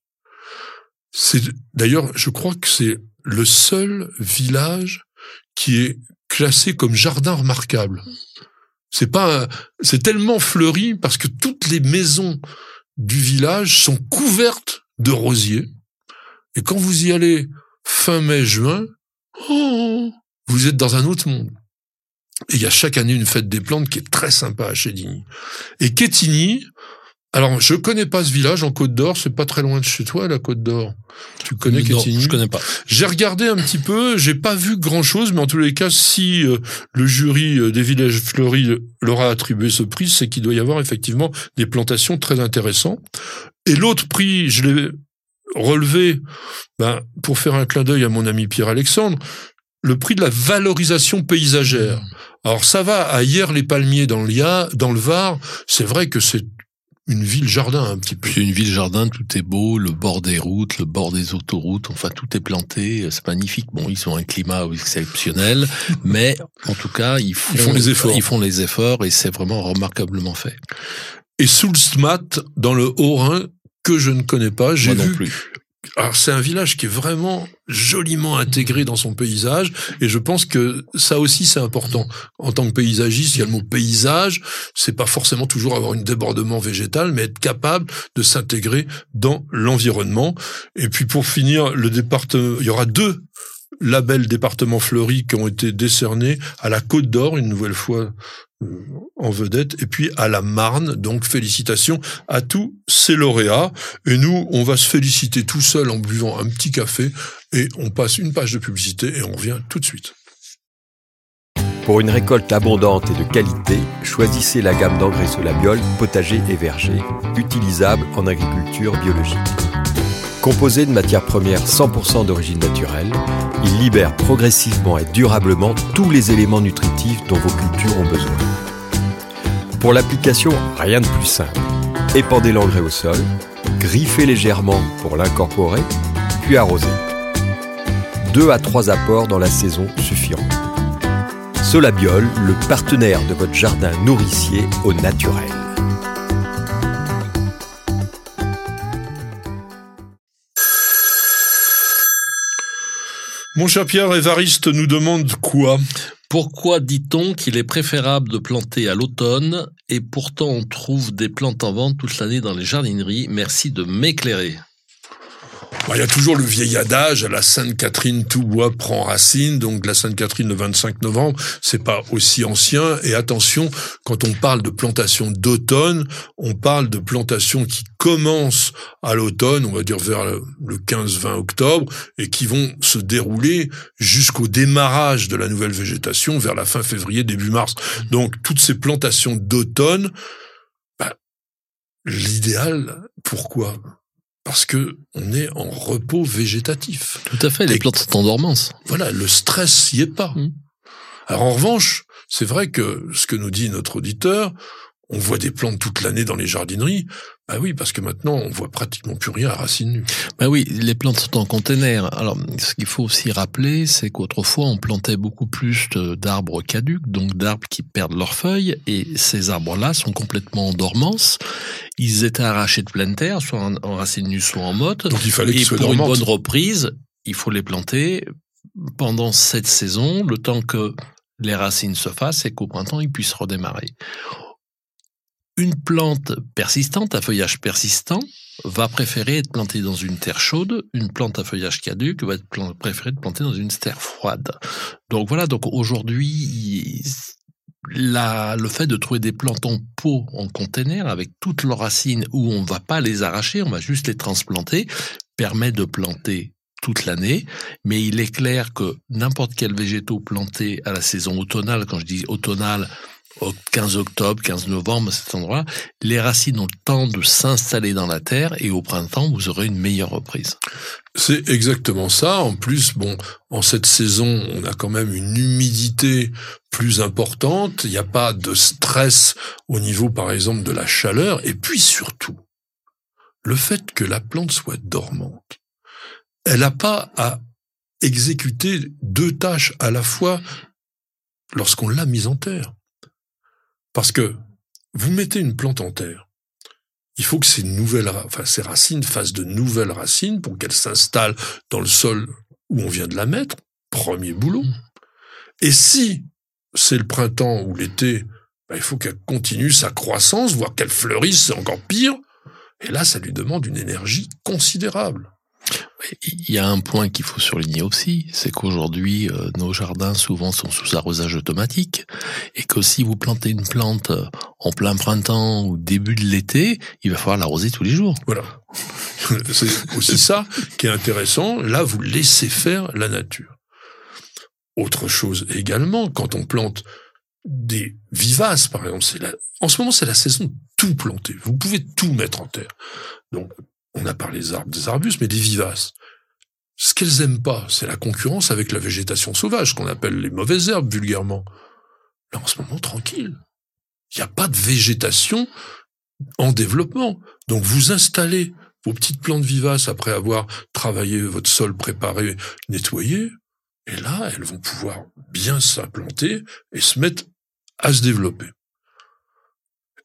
C'est, d'ailleurs, je crois que c'est le seul village qui est classé comme jardin remarquable. C'est pas, c'est tellement fleuri parce que toutes les maisons du village sont couvertes de rosiers. Et quand vous y allez fin mai, juin, oh, vous êtes dans un autre monde. Et il y a chaque année une fête des plantes qui est très sympa à Chédigny. Et Quetigny, alors je connais pas ce village en Côte d'Or, c'est pas très loin de chez toi, la Côte d'Or. Tu connais Non, je connais pas. J'ai regardé un petit peu, j'ai pas vu grand chose, mais en tous les cas, si euh, le jury euh, des villages fleuris leur a attribué ce prix, c'est qu'il doit y avoir effectivement des plantations très intéressantes. Et l'autre prix, je l'ai relevé ben, pour faire un clin d'œil à mon ami Pierre-Alexandre, le prix de la valorisation paysagère. Alors ça va à hier les palmiers dans l'IA, dans le Var, c'est vrai que c'est une ville jardin un petit peu. C'est une ville jardin, tout est beau, le bord des routes, le bord des autoroutes, enfin tout est planté, c'est magnifique. Bon, ils ont un climat exceptionnel, mais en tout cas, ils font, Ils font les efforts. Ils font les efforts et c'est vraiment remarquablement fait. Et Soulsmat, dans le Haut-Rhin, que je ne connais pas, j'ai Moi non vu plus. Alors c'est un village qui est vraiment joliment intégré dans son paysage et je pense que ça aussi c'est important. En tant que paysagiste, il y a le mot paysage, c'est pas forcément toujours avoir une débordement végétal, mais être capable de s'intégrer dans l'environnement. Et puis pour finir, le département, il y aura deux labels départements fleuris qui ont été décernés à la Côte d'Or une nouvelle fois euh, en vedette et puis à la Marne. Donc félicitations à tous ces lauréats. Et nous, on va se féliciter tout seul en buvant un petit café et on passe une page de publicité et on revient tout de suite. Pour une récolte abondante et de qualité, choisissez la gamme d'engrais Solabiol potager et verger, utilisable en agriculture biologique. Composé de matières premières 100% d'origine naturelle, il libère progressivement et durablement tous les éléments nutritifs dont vos cultures ont besoin. Pour l'application, rien de plus simple. Épandez l'engrais au sol, griffez légèrement pour l'incorporer, puis arrosez. Deux à trois apports dans la saison suffiront. Solabiol, le partenaire de votre jardin nourricier au naturel. Mon cher Pierre, Évariste nous demande quoi? Pourquoi dit-on qu'il est préférable de planter à l'automne et pourtant on trouve des plantes en vente toute l'année dans les jardineries? Merci de m'éclairer. Il y a toujours le vieil adage, à la Sainte-Catherine, tout bois prend racine. Donc la Sainte-Catherine le 25 novembre, c'est pas aussi ancien. Et attention, quand on parle de plantation d'automne, on parle de plantation qui commence à l'automne, on va dire vers le le 15-20 octobre, et qui vont se dérouler jusqu'au démarrage de la nouvelle végétation vers la fin février, début mars. Donc toutes ces plantations d'automne, bah, l'idéal, pourquoi? Parce que on est en repos végétatif. Tout à fait, les Et- plantes sont en dormance. Voilà, le stress y est pas. Mm. Alors en revanche, c'est vrai que ce que nous dit notre auditeur, on voit des plantes toute l'année dans les jardineries. Bah oui, parce que maintenant on voit pratiquement plus rien à racines nues. Ben oui, les plantes sont en container. Alors, ce qu'il faut aussi rappeler, c'est qu'autrefois, on plantait beaucoup plus d'arbres caducs, donc d'arbres qui perdent leurs feuilles, et ces arbres-là sont complètement en dormance. Ils étaient arrachés de pleine terre, soit en, racines nues, soit en motte. Donc il fallait Et qu'ils soient pour une bonne reprise, il faut les planter pendant cette saison, le temps que les racines se fassent et qu'au printemps, ils puissent redémarrer. Une plante persistante, à feuillage persistant, va préférer être plantée dans une terre chaude. Une plante à feuillage caduc va être préférer être plantée dans une terre froide. Donc voilà, donc aujourd'hui, le fait de trouver des plantes en pot, en container, avec toutes leurs racines, où on va pas les arracher, on va juste les transplanter, permet de planter toute l'année, mais il est clair que n'importe quel végétaux planté à la saison automnale, quand je dis automnale, au 15 octobre, 15 novembre, à cet endroit, les racines ont le temps de s'installer dans la terre et au printemps, vous aurez une meilleure reprise. C'est exactement ça. En plus, bon, en cette saison, on a quand même une humidité plus importante. Il n'y a pas de stress au niveau, par exemple, de la chaleur. Et puis surtout, le fait que la plante soit dormante. Elle n'a pas à exécuter deux tâches à la fois lorsqu'on l'a mise en terre. Parce que vous mettez une plante en terre, il faut que ces nouvelles, enfin, ces racines fassent de nouvelles racines pour qu'elles s'installent dans le sol où on vient de la mettre. Premier boulot. Et si c'est le printemps ou l'été, ben, il faut qu'elle continue sa croissance, voire qu'elle fleurisse, c'est encore pire. Et là, ça lui demande une énergie considérable. Il y a un point qu'il faut surligner aussi, c'est qu'aujourd'hui, euh, nos jardins souvent sont sous arrosage automatique, et que si vous plantez une plante euh, en plein printemps ou début de l'été, il va falloir l'arroser tous les jours. Voilà. c'est aussi ça qui est intéressant. Là, vous laissez faire la nature. Autre chose également, quand on plante des vivaces, par exemple, c'est la... en ce moment, c'est la saison de tout planter. Vous pouvez tout mettre en terre. Donc, on a parlé des arbres, des arbustes, mais des vivaces. Ce qu'elles aiment pas, c'est la concurrence avec la végétation sauvage, qu'on appelle les mauvaises herbes vulgairement. Là, en ce moment, tranquille. Il n'y a pas de végétation en développement. Donc, vous installez vos petites plantes vivaces après avoir travaillé votre sol préparé, nettoyé, et là, elles vont pouvoir bien s'implanter et se mettre à se développer.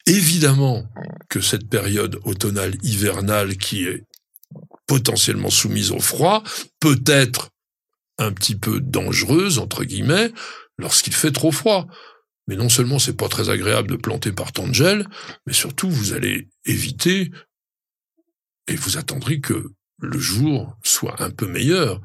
Évidemment que cette période automnale hivernale qui est potentiellement soumise au froid peut être un petit peu dangereuse entre guillemets lorsqu'il fait trop froid. Mais non seulement c'est pas très agréable de planter par temps de gel, mais surtout vous allez éviter et vous attendrez que le jour soit un peu meilleur.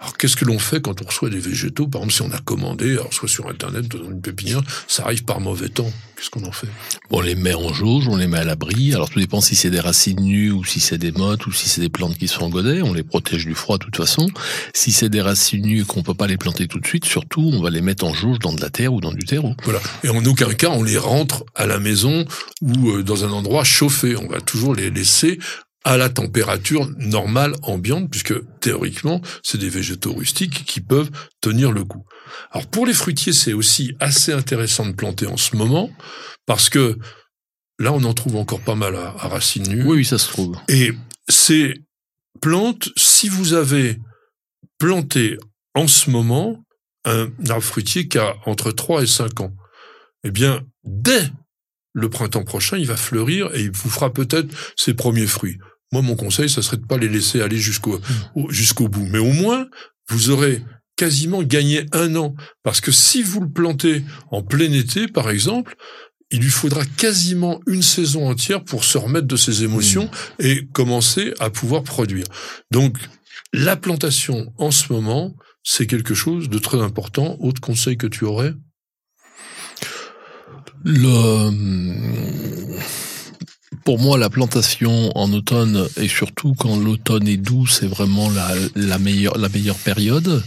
Alors qu'est-ce que l'on fait quand on reçoit des végétaux Par exemple, si on a commandé, alors soit sur Internet, dans une pépinière, ça arrive par mauvais temps. Qu'est-ce qu'on en fait? On les met en jauge, on les met à l'abri. Alors tout dépend si c'est des racines nues ou si c'est des mottes ou si c'est des plantes qui sont en godet. On les protège du froid de toute façon. Si c'est des racines nues qu'on peut pas les planter tout de suite, surtout on va les mettre en jauge dans de la terre ou dans du terreau. Voilà. Et en aucun cas on les rentre à la maison ou euh, dans un endroit chauffé. On va toujours les laisser à la température normale ambiante, puisque théoriquement, c'est des végétaux rustiques qui peuvent tenir le coup. Alors pour les fruitiers, c'est aussi assez intéressant de planter en ce moment, parce que là, on en trouve encore pas mal à, racines nues. Oui, ça se trouve. Et ces plantes, si vous avez planté en ce moment un arbre fruitier qui a entre 3 et 5 ans, eh bien, dès le printemps prochain, il va fleurir et il vous fera peut-être ses premiers fruits. Moi, mon conseil, ça serait de pas les laisser aller jusqu'au mm. jusqu'au bout. Mais au moins, vous aurez quasiment gagné un an. Parce que si vous le plantez en plein été, par exemple, il lui faudra quasiment une saison entière pour se remettre de ses émotions mm. et commencer à pouvoir produire. Donc, la plantation en ce moment, c'est quelque chose de très important. Autre conseil que tu aurais? Le pour moi, la plantation en automne et surtout quand l'automne est doux, c'est vraiment la, la, meilleure la meilleure période.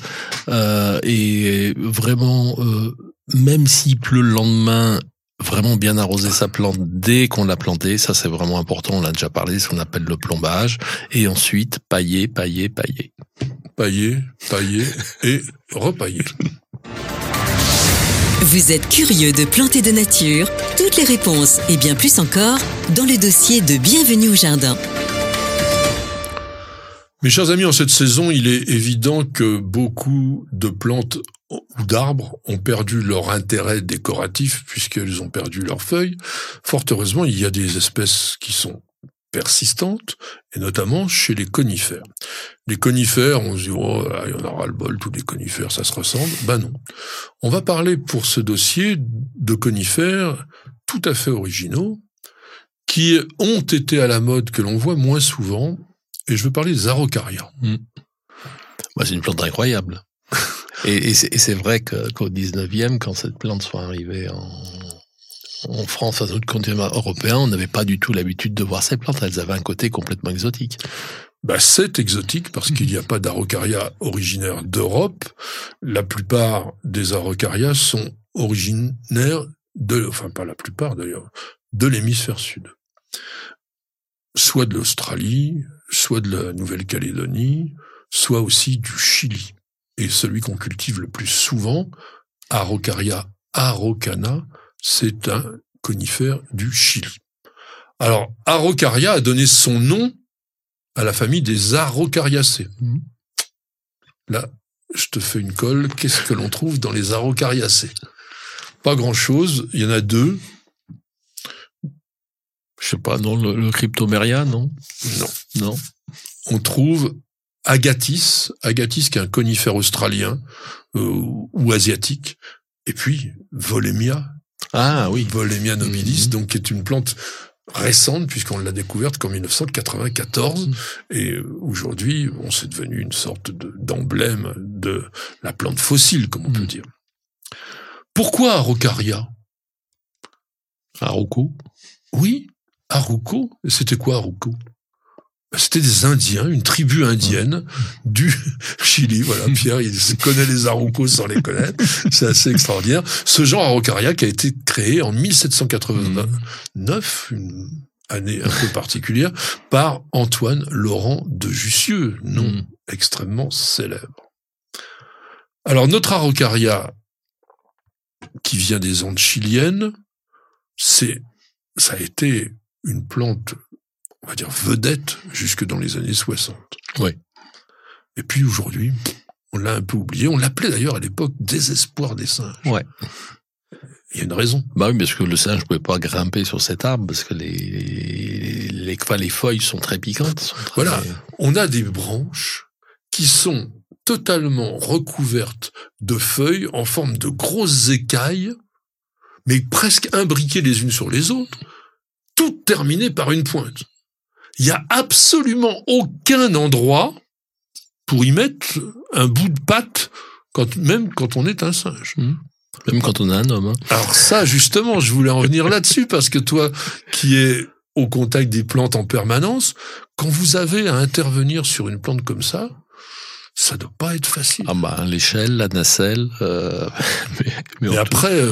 Euh, et vraiment, euh, même s'il pleut le lendemain, vraiment bien arroser sa plante dès qu'on l'a plantée, ça c'est vraiment important. On l'a déjà parlé, ce qu'on appelle le plombage. Et ensuite, pailler, pailler, pailler. Pailler, pailler et repailler. Vous êtes curieux de planter de nature? Toutes les réponses et bien plus encore dans le dossier de Bienvenue au Jardin. Mes chers amis, en cette saison, il est évident que beaucoup de plantes ou d'arbres ont perdu leur intérêt décoratif puisqu'elles ont perdu leurs feuilles. Fort heureusement, il y a des espèces qui sont persistantes, et notamment chez les conifères. Les conifères, on se dit, oh, il y en aura le bol, tous les conifères, ça se ressemble. Ben non. On va parler pour ce dossier de conifères tout à fait originaux, qui ont été à la mode, que l'on voit moins souvent, et je veux parler des araucarias. Mmh. Bah, c'est une plante incroyable. et, c'est vrai qu'au 19e, quand cette plante soit arrivée en, en France, à notre continent européen, on n'avait pas du tout l'habitude de voir ces plantes. Elles avaient un côté complètement exotique. Bah, c'est exotique parce qu'il n'y a pas d'araucaria originaire d'Europe. La plupart des araucarias sont originaires de, enfin pas la plupart d'ailleurs, de l'hémisphère sud. Soit de l'Australie, soit de la Nouvelle-Calédonie, soit aussi du Chili. Et celui qu'on cultive le plus souvent, Araucaria araucana, c'est un conifère du Chili. Alors, Araucaria a donné son nom à la famille des Araucariacées. Mmh. Là, je te fais une colle. Qu'est-ce que l'on trouve dans les Araucariacées Pas grand-chose. Il y en a deux. Je sais pas, non, le, cryptoméria, non? Non. Non. On trouve Agatis, Agatis qui est un conifère australien euh, ou asiatique, et puis Volemia. Ah oui. Volemia nobilis, mhm. donc qui est une plante récente puisqu'on l'a découverte qu'en 1994 mhm. et euh, aujourd'hui on s'est devenu une sorte d'emblème de, la plante fossile comme on peut mhm. dire. Pourquoi Araucaria? Arauco? Oui, Arauco. C'était quoi Arauco? C'était des Indiens, une tribu indienne du Chili. Voilà, Pierre, il connaît les Araucos sans les connaître. C'est assez extraordinaire. Ce genre Araucaria qui a été créé en 1789, une année un peu particulière, par Antoine Laurent de Jussieu, nom mm. extrêmement célèbre. Alors, notre Araucaria, qui vient des Andes chiliennes, c'est, ça a été une plante on va dire, vedette jusque dans les années 60. Ouais. Et puis aujourd'hui, on l'a un peu oublié. On l'appelait d'ailleurs à l'époque désespoir des singes. Ouais. Il y a une raison. Bah oui, parce que le singe ne pouvait pas grimper sur cet arbre parce que les, les, les feuilles sont très piquantes. Voilà. On a des branches qui sont totalement recouvertes de feuilles en forme de grosses écailles, mais presque imbriquées les unes sur les autres, toutes terminées par une pointe il y a absolument aucun endroit pour y mettre un bout de patte, quand, même quand on est un singe. Mmh. Même quand on est un homme. Hein. Alors ça, justement, je voulais en revenir là-dessus, parce que toi, qui es au contact des plantes en permanence, quand vous avez à intervenir sur une plante comme ça, ça doit pas être facile. Ah bah l'échelle, la nacelle. Euh, mais, mais, après, euh,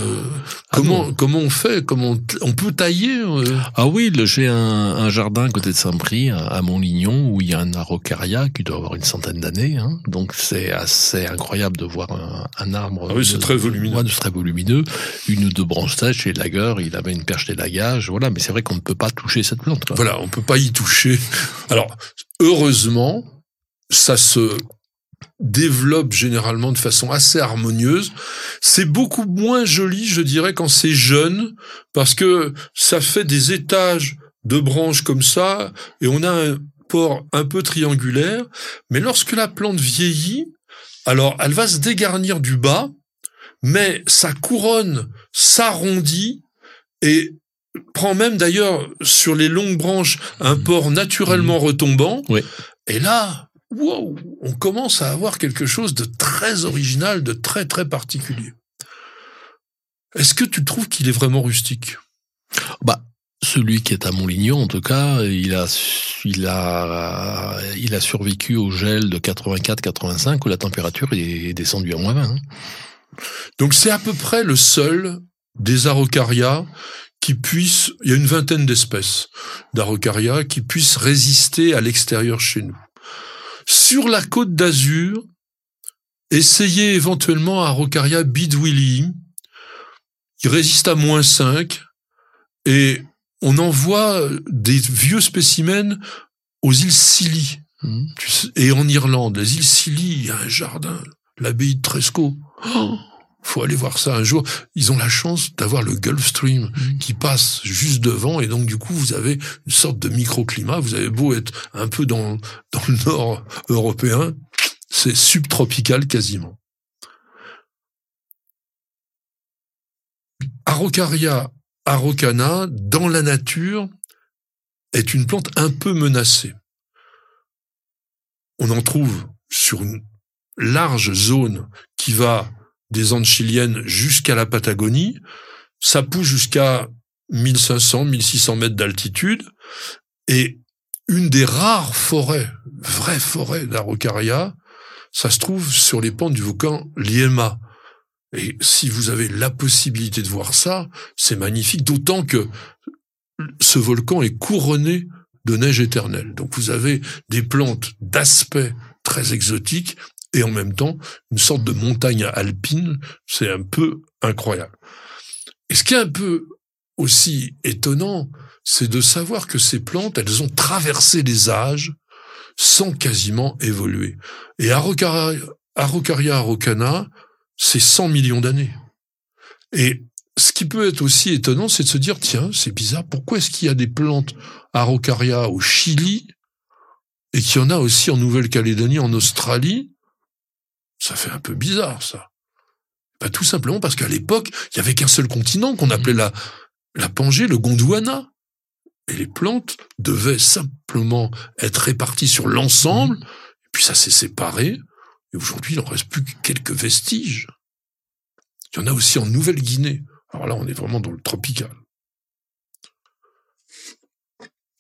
ah comment comment on fait? Comment on, peut tailler euh? Ah oui, j'ai un, un, jardin à côté de Saint-Prix, à Montlignon, où il y a un araucaria qui doit avoir une centaine d'années. Hein, donc c'est assez incroyable de voir un, un arbre. Ah oui, c'est très volumineux. Ouais, très volumineux. Une ou deux branches sèches et lagueur, il avait une perche d'élagage. Voilà, mais c'est vrai qu'on ne peut pas toucher cette plante. Quoi. Voilà, on peut pas y toucher. Alors heureusement, ça se développe généralement de façon assez harmonieuse. C'est beaucoup moins joli, je dirais, quand c'est jeune, parce que ça fait des étages de branches comme ça, et on a un port un peu triangulaire. Mais lorsque la plante vieillit, alors elle va se dégarnir du bas, mais sa couronne s'arrondit et prend même d'ailleurs sur les longues branches un port naturellement mmh. retombant. Et là, wow, on commence à avoir quelque chose de très original, de très très particulier. Est-ce que tu trouves qu'il est vraiment rustique? Bah, celui qui est à Montlignon, en tout cas, il a, il a, il a survécu au gel de 84-85 où la température est descendue à moins 20. Hein. Donc c'est à peu près le seul des araucarias qui puisse, il y a une vingtaine d'espèces d'araucaria qui puissent résister à l'extérieur chez nous sur la côte d'Azur, essayez éventuellement à Rocaria Bidwilly. Il résiste à moins 5 et on envoie des vieux spécimens aux îles Scilly. Mmh. Et en Irlande, les îles Scilly, il y a un jardin, l'abbaye de Tresco. Oh faut aller voir ça un jour. Ils ont la chance d'avoir le Gulf Stream mm. qui passe juste devant et donc du coup vous avez une sorte de microclimat. Vous avez beau être un peu dans, dans le nord européen, c'est subtropical quasiment. Araucaria araucana, dans la nature, est une plante un peu menacée. On en trouve sur une large zone qui va des Andes chiliennes jusqu'à la Patagonie. Ça pousse jusqu'à 1500, 1600 mètres d'altitude. Et une des rares forêts, vraies forêts d'Araucaria, ça se trouve sur les pentes du volcan Liema. Et si vous avez la possibilité de voir ça, c'est magnifique, d'autant que ce volcan est couronné de neige éternelle. Donc vous avez des plantes d'aspect très exotique et en même temps une sorte de montagne alpine. C'est un peu incroyable. Et ce qui est un peu aussi étonnant, c'est de savoir que ces plantes, elles ont traversé les âges sans quasiment évoluer. Et Araucaria, Araucaria c'est 100 millions d'années. Et ce qui peut être aussi étonnant, c'est de se dire, tiens, c'est bizarre, pourquoi est-ce qu'il y a des plantes Araucaria au Chili et qu'il y en a aussi en Nouvelle-Calédonie, en Australie Ça fait un peu bizarre, ça. Bah, tout simplement parce qu'à l'époque, il y avait qu'un seul continent qu'on appelait la, la Pangée, le Gondwana. Et les plantes devaient simplement être réparties sur l'ensemble, et puis ça s'est séparé, et aujourd'hui, il n'en reste plus que quelques vestiges. Il y en a aussi en Nouvelle-Guinée. Alors là, on est vraiment dans le tropical.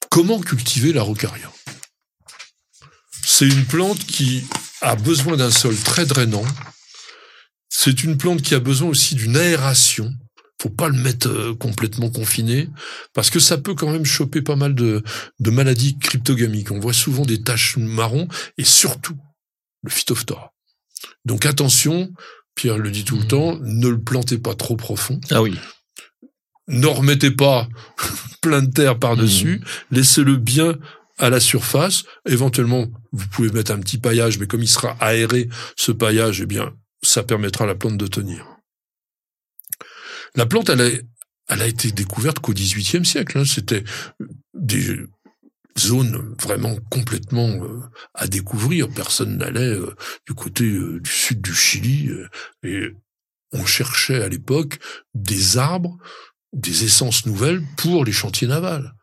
Comment cultiver la rocaria C'est une plante qui a besoin d'un sol très drainant. C'est une plante qui a besoin aussi d'une aération. Faut pas le mettre euh, complètement confiné parce que ça peut quand même choper pas mal de, de maladies cryptogamiques. On voit souvent des taches marron et surtout le phytophthora. Donc attention, Pierre le dit tout le mmh. temps, ne le plantez pas trop profond. Ah oui. Ne remettez pas plein de terre par-dessus, mmh. laissez-le bien à la surface. Éventuellement, vous pouvez mettre un petit paillage, mais comme il sera aéré, ce paillage, eh bien, ça permettra à la plante de tenir. La plante, elle a, elle a été découverte qu'au XVIIIe siècle. Hein. C'était des zone vraiment complètement euh, à découvrir. Personne n'allait euh, du côté euh, du sud du Chili et on cherchait à l'époque des arbres, des essences nouvelles pour les chantiers navals.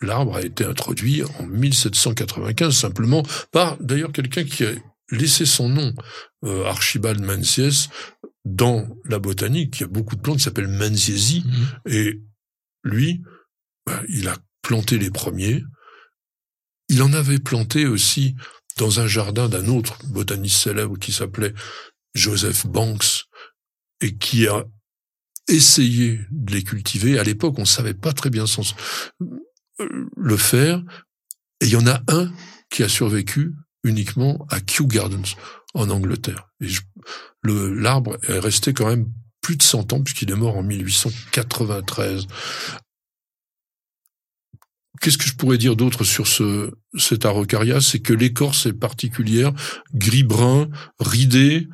L'arbre a été introduit en 1795 simplement par d'ailleurs quelqu'un qui a laissé son nom, Archibald Menzies, dans la botanique. Il y a beaucoup de plantes qui s'appellent Menziesi mmh. et lui, bah, il a planté les premiers. Il en avait planté aussi dans un jardin d'un autre botaniste célèbre qui s'appelait Joseph Banks et qui a essayé de les cultiver. À l'époque, on ne savait pas très bien le faire. Et il y en a un qui a survécu uniquement à Kew Gardens, en Angleterre. Et l'arbre est resté quand même plus de 100 ans, puisqu'il est mort en 1893. Qu'est-ce que je pourrais dire d'autre sur ce cet araucaria? C'est que l'écorce est particulière, gris-brun, ridée,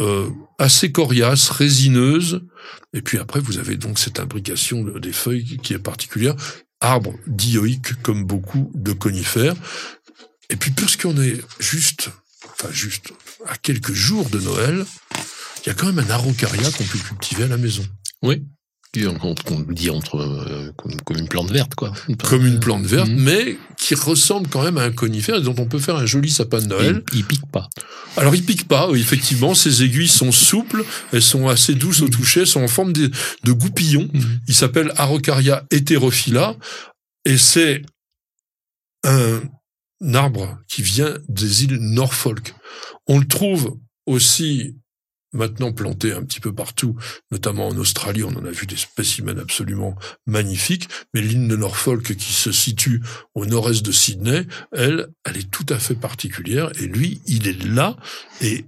euh, assez coriace, résineuse. Et puis après, vous avez donc cette imbrication des feuilles qui est particulière. Arbre dioïque comme beaucoup de conifères. Et puis puisqu'on est juste, enfin juste à quelques jours de Noël, il y a quand même un araucaria qu'on peut cultiver à la maison. Oui. Qu'on dit entre euh, comme, une plante verte, quoi. Comme une plante verte, mhm. mais qui ressemble quand même à un conifère et dont on peut faire un joli sapin de Noël. Il, il pique pas. Alors il pique pas, effectivement. Ses aiguilles sont souples, elles sont assez douces au mhm. toucher, elles sont en forme de, de goupillons. Mhm. Il s'appelle Araucaria heterophylla et c'est un arbre qui vient des îles Norfolk. On le trouve aussi maintenant planté un petit peu partout, notamment en Australie, on en a vu des spécimens absolument magnifiques, mais l'île de Norfolk qui se situe au nord-est de Sydney, elle, elle est tout à fait particulière, et lui, il est là, et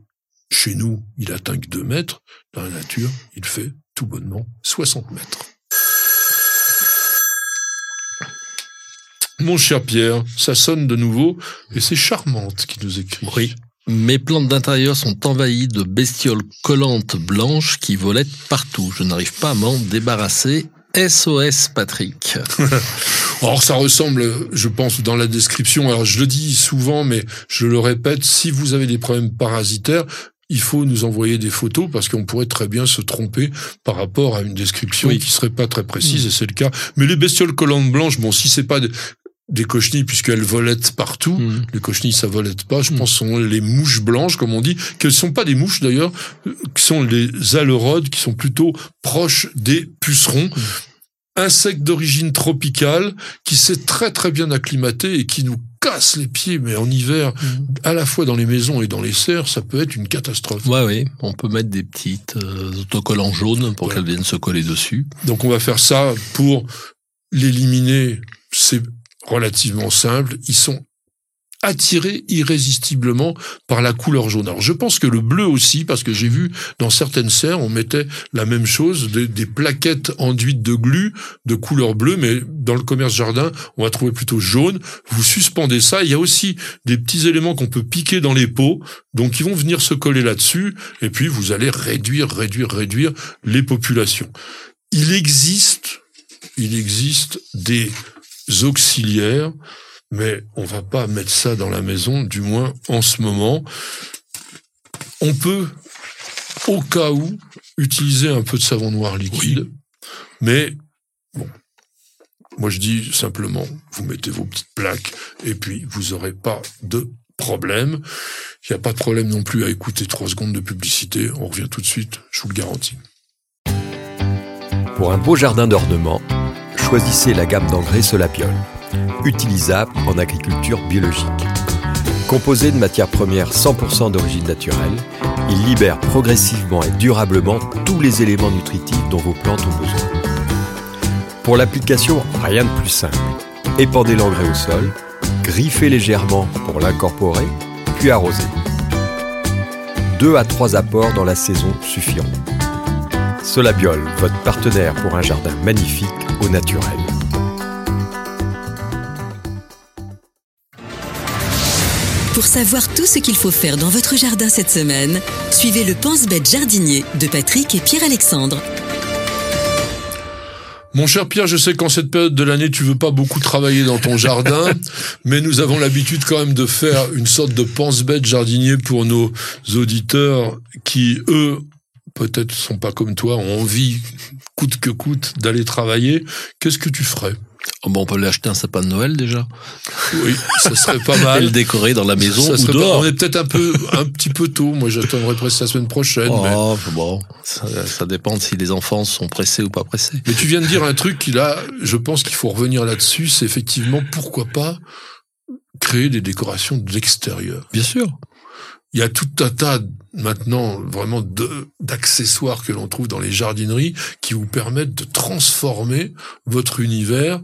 chez nous, il atteint que 2 mètres, dans la nature, il fait tout bonnement 60 mètres. Mon cher Pierre, ça sonne de nouveau, et c'est Charmante qui nous écrit. Oui. Mes plantes d'intérieur sont envahies de bestioles collantes blanches qui volettent partout. Je n'arrive pas à m'en débarrasser. SOS Patrick. Alors ça ressemble, je pense, dans la description. Alors je le dis souvent, mais je le répète, si vous avez des problèmes parasitaires, il faut nous envoyer des photos parce qu'on pourrait très bien se tromper par rapport à une description qui serait pas très précise et c'est le cas. Mais les bestioles collantes blanches, bon, si c'est pas des cochenilles puisqu'elles volettent partout. Mmh. Les cochenilles, ça volette pas. Je mmh. pense sont les mouches blanches, comme on dit, qu'elles sont pas des mouches d'ailleurs, qui sont les alerodes, qui sont plutôt proches des pucerons. Mmh. insecte d'origine tropicale qui s'est très très bien acclimaté et qui nous casse les pieds, mais en hiver, mm. à la fois dans les maisons et dans les serres, ça peut être une catastrophe. Ouais, oui, on peut mettre des petites euh, autocollants jaunes pour qu'elles viennent se coller dessus. Donc on va faire ça pour l'éliminer. C'est relativement simple. Ils sont attiré irrésistiblement par la couleur jaune. Alors je pense que le bleu aussi, parce que j'ai vu dans certaines serres, on mettait la même chose, des, plaquettes enduites de glu de couleur bleue, mais dans le commerce jardin, on va trouver plutôt jaune. Vous suspendez ça. Il y a aussi des petits éléments qu'on peut piquer dans les pots, donc ils vont venir se coller là-dessus, et puis vous allez réduire, réduire, réduire les populations. Il existe, il existe des auxiliaires mais on va pas mettre ça dans la maison, du moins en ce moment. On peut, au cas où, utiliser un peu de savon noir liquide, mais bon, moi je dis simplement, vous mettez vos petites plaques et puis vous aurez pas de problème. Il n'y a pas de problème non plus à écouter trois secondes de publicité. On revient tout de suite, je vous le garantis. Pour un beau jardin d'ornement, choisissez la gamme d'engrais Solapiol utilisable en agriculture biologique. Composé de matières premières 100% d'origine naturelle, il libère progressivement et durablement tous les éléments nutritifs dont vos plantes ont besoin. Pour l'application, rien de plus simple. Épandez l'engrais au sol, griffez légèrement pour l'incorporer, puis arrosez. Deux à trois apports dans la saison suffiront. Solabiol, votre partenaire pour un jardin magnifique au naturel. Pour savoir tout ce qu'il faut faire dans votre jardin cette semaine, suivez le Pense-Bête jardinier de Patrick et Pierre-Alexandre. Mon cher Pierre, je sais qu'en cette période de l'année, tu veux pas beaucoup travailler dans ton jardin, mais nous avons l'habitude quand même de faire une sorte de pense-bête jardinier pour nos auditeurs qui, eux, peut-être sont pas comme toi, ont envie, coûte que coûte, d'aller travailler. Qu'est-ce que tu ferais? Oh bon, on peut lui acheter un sapin de Noël déjà. Oui, ça serait pas mal. Et le décorer dans la maison ou dehors. On est peut-être un peu, un petit peu tôt. Moi, j'attendrai presque la semaine prochaine. Oh, bon, ça, dépend si les enfants sont pressés ou pas pressés. Mais tu viens de dire un truc qui là, je pense qu'il faut revenir là-dessus. C'est effectivement pourquoi pas créer des décorations de l'extérieur. Bien sûr. Il y a tout un tas maintenant vraiment d'accessoires que l'on trouve dans les jardineries qui vous permettent de transformer votre univers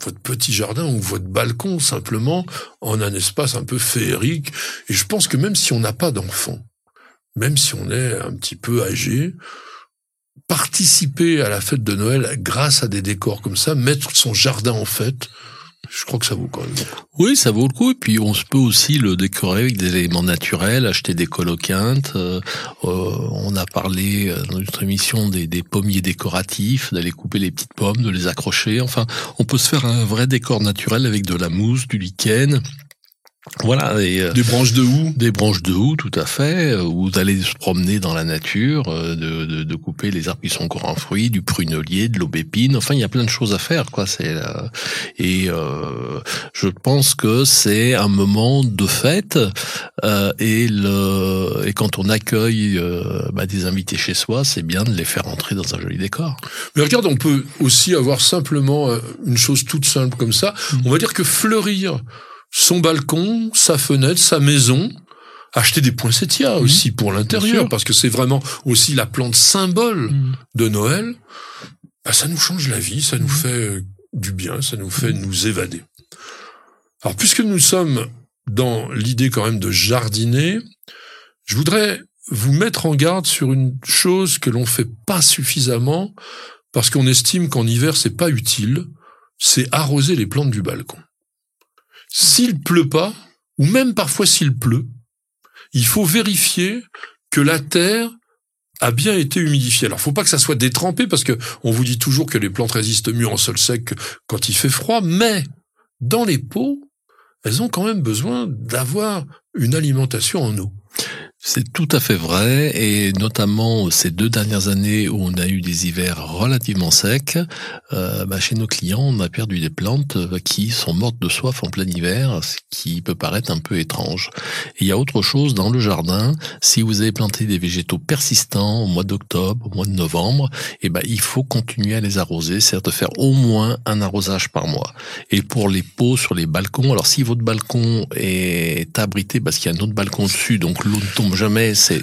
votre petit jardin ou votre balcon simplement en un espace un peu féerique. Et je pense que même si on n'a pas d'enfants, même si on est un petit peu âgé, participer à la fête de Noël grâce à des décors comme ça, mettre son jardin en fête, je crois que ça vaut quand même. Oui, ça vaut le coup. Et puis on peut aussi le décorer avec des éléments naturels, acheter des coloquintes. Euh, euh, on a parlé euh, dans notre émission des, des pommiers décoratifs, d'aller couper les petites pommes, de les accrocher. Enfin, on peut se faire un vrai décor naturel avec de la mousse, du lichen voilà, et, euh, des branches de houx, des branches de houx, tout à fait, euh, ou d'aller se promener dans la nature, euh, de, de, de, couper les arbres qui sont encore en fruits, du prunelier, de l'aubépine. Enfin, il y a plein de choses à faire, quoi. C'est et je pense que c'est un moment de fête et le et quand on accueille bah, des invités chez soi, c'est bien de les faire entrer dans un joli décor. Mais regarde, on peut aussi avoir simplement une chose toute simple comme ça. Mmh. On va dire que fleurir son balcon, sa fenêtre, sa maison, acheter des poinsettias mmh. aussi pour l'intérieur, parce que c'est vraiment aussi la plante symbole mmh. de Noël. Bah, ça nous change la vie, ça nous mmh. fait euh, du bien, ça nous fait nous évader. Alors, puisque nous sommes dans l'idée quand même de jardiner, je voudrais vous mettre en garde sur une chose que l'on fait pas suffisamment, parce qu'on estime qu'en hiver c'est pas utile, c'est arroser les plantes du balcon. S'il pleut pas, ou même parfois s'il pleut, il faut vérifier que la terre a bien été humidifiée. Alors, faut pas que ça soit détrempé parce que on vous dit toujours que les plantes résistent mieux en sol sec quand il fait froid, mais dans les pots, elles ont quand même besoin d'avoir une alimentation en eau. C'est tout à fait vrai, et notamment ces deux dernières années où on a eu des hivers relativement secs, euh, bah chez nos clients, on a perdu des plantes euh, qui sont mortes de soif en plein hiver, ce qui peut paraître un peu étrange. il y a autre chose dans le jardin, si vous avez planté des végétaux persistants au mois d'octobre, au mois de novembre, et eh ben il faut continuer à les arroser, c'est-à-dire de faire au moins un arrosage par mois. Et pour les pots sur les balcons, alors si votre balcon est abrité parce qu'il y a un autre balcon dessus, donc l'eau ne tombe jamais, c'est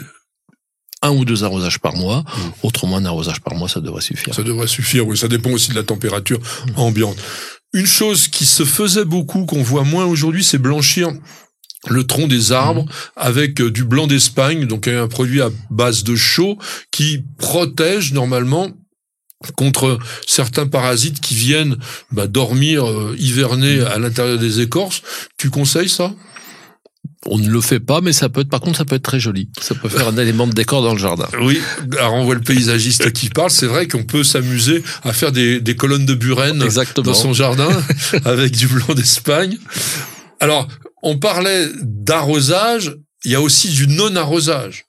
un ou deux arrosages par mois. Mmh. Autrement, un arrosage par mois, ça devrait suffire. Ça devrait suffire, oui. Ça dépend aussi de la température mmh. ambiante. Une chose qui se faisait beaucoup, qu'on voit moins aujourd'hui, c'est blanchir le tronc des arbres mmh. avec euh, du blanc d'Espagne, donc un produit à base de chaux qui protège normalement contre certains parasites qui viennent bah, dormir, euh, hiverner à l'intérieur des écorces. Tu conseilles ça? On ne le fait pas, mais ça peut être, par contre, ça peut être très joli. Ça peut faire un élément de décor dans le jardin. Oui, alors on voit le paysagiste qui parle. C'est vrai qu'on peut s'amuser à faire des, colonnes de buren dans son jardin avec du blanc d'Espagne. Alors, on parlait d'arrosage. Il y a aussi du non-arrosage.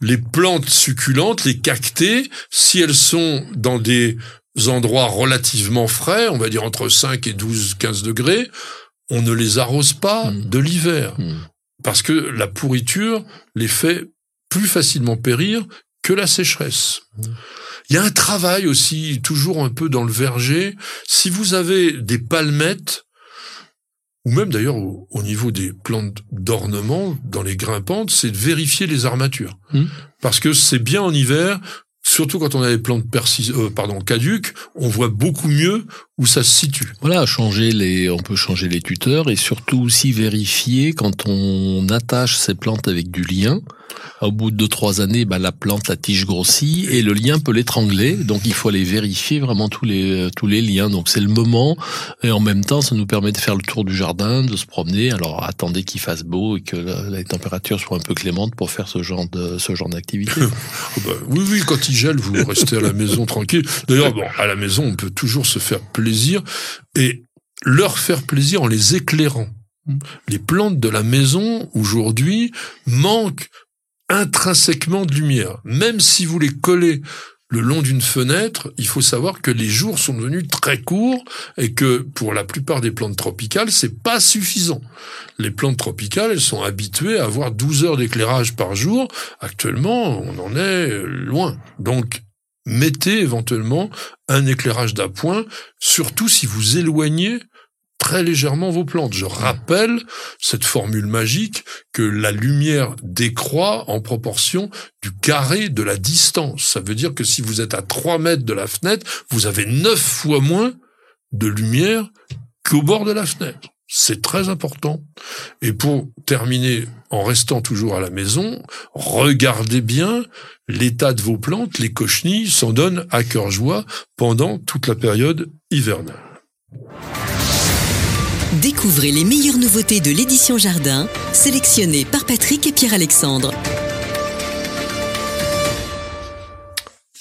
Les plantes succulentes, les cactées, si elles sont dans des endroits relativement frais, on va dire entre 5 et 12, 15 degrés, on ne les arrose pas hmm. de l'hiver. Hmm parce que la pourriture les fait plus facilement périr que la sécheresse. Il y a un travail aussi, toujours un peu dans le verger. Si vous avez des palmettes, ou même d'ailleurs au, niveau des plantes d'ornement, dans les grimpantes, c'est de vérifier les armatures. Hmm. Parce que c'est bien en hiver surtout quand on a des plantes persis, euh, pardon, caduques, on voit beaucoup mieux où ça se situe. Voilà, changer les, on peut changer les tuteurs et surtout aussi vérifier quand on attache ces plantes avec du lien. Au bout de deux trois années, bah, la plante, la tige grossit et le lien peut l'étrangler. Donc il faut aller vérifier vraiment tous les tous les liens. Donc c'est le moment et en même temps, ça nous permet de faire le tour du jardin, de se promener. Alors attendez qu'il fasse beau et que la, température soit un peu clémente pour faire ce genre de ce genre d'activité. Oh, bah, oui, oui, quand il gèle, vous restez à la maison tranquille. D'ailleurs, bon, à la maison, on peut toujours se faire plaisir et leur faire plaisir en les éclairant. Les plantes de la maison, aujourd'hui, manquent intrinsèquement de lumière. Même si vous les collez le long d'une fenêtre, il faut savoir que les jours sont devenus très courts et que pour la plupart des plantes tropicales, c'est pas suffisant. Les plantes tropicales, elles sont habituées à avoir 12 heures d'éclairage par jour. Actuellement, on en est loin. Donc, mettez éventuellement un éclairage d'appoint, surtout si vous éloignez très légèrement vos plantes. Je rappelle cette formule magique que la lumière décroît en proportion du carré de la distance. Ça veut dire que si vous êtes à 3 mètres de la fenêtre, vous avez 9 fois moins de lumière qu'au bord de la fenêtre. C'est très important. Et pour terminer, en restant toujours à la maison, regardez bien l'état de vos plantes. Les cochenilles s'en donnent à cœur joie pendant toute la période hivernale. Découvrez les meilleures nouveautés de l'édition Jardin, sélectionnées par Patrick et Pierre-Alexandre.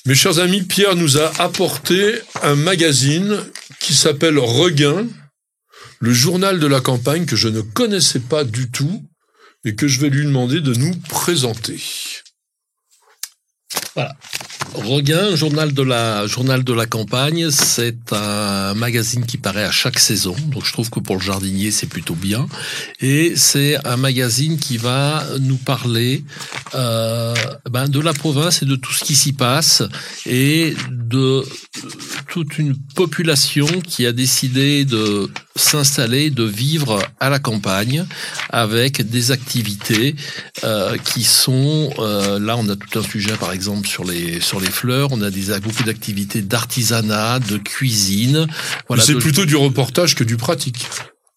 Mes chers amis, Pierre nous a apporté un magazine qui s'appelle Regain, le journal de la campagne que je ne connaissais pas du tout et que je vais lui demander de nous présenter. Voilà. Regain, journal de la journal de la campagne, c'est un magazine qui paraît à chaque saison. Donc je trouve que pour le jardinier c'est plutôt bien. Et c'est un magazine qui va nous parler euh, ben de la province et de tout ce qui s'y passe et de toute une population qui a décidé de s'installer, de vivre à la campagne avec des activités euh, qui sont euh, là on a tout un sujet par exemple sur les les fleurs, on a des beaucoup d'activités d'artisanat, de cuisine. Voilà, c'est plutôt du reportage que du pratique.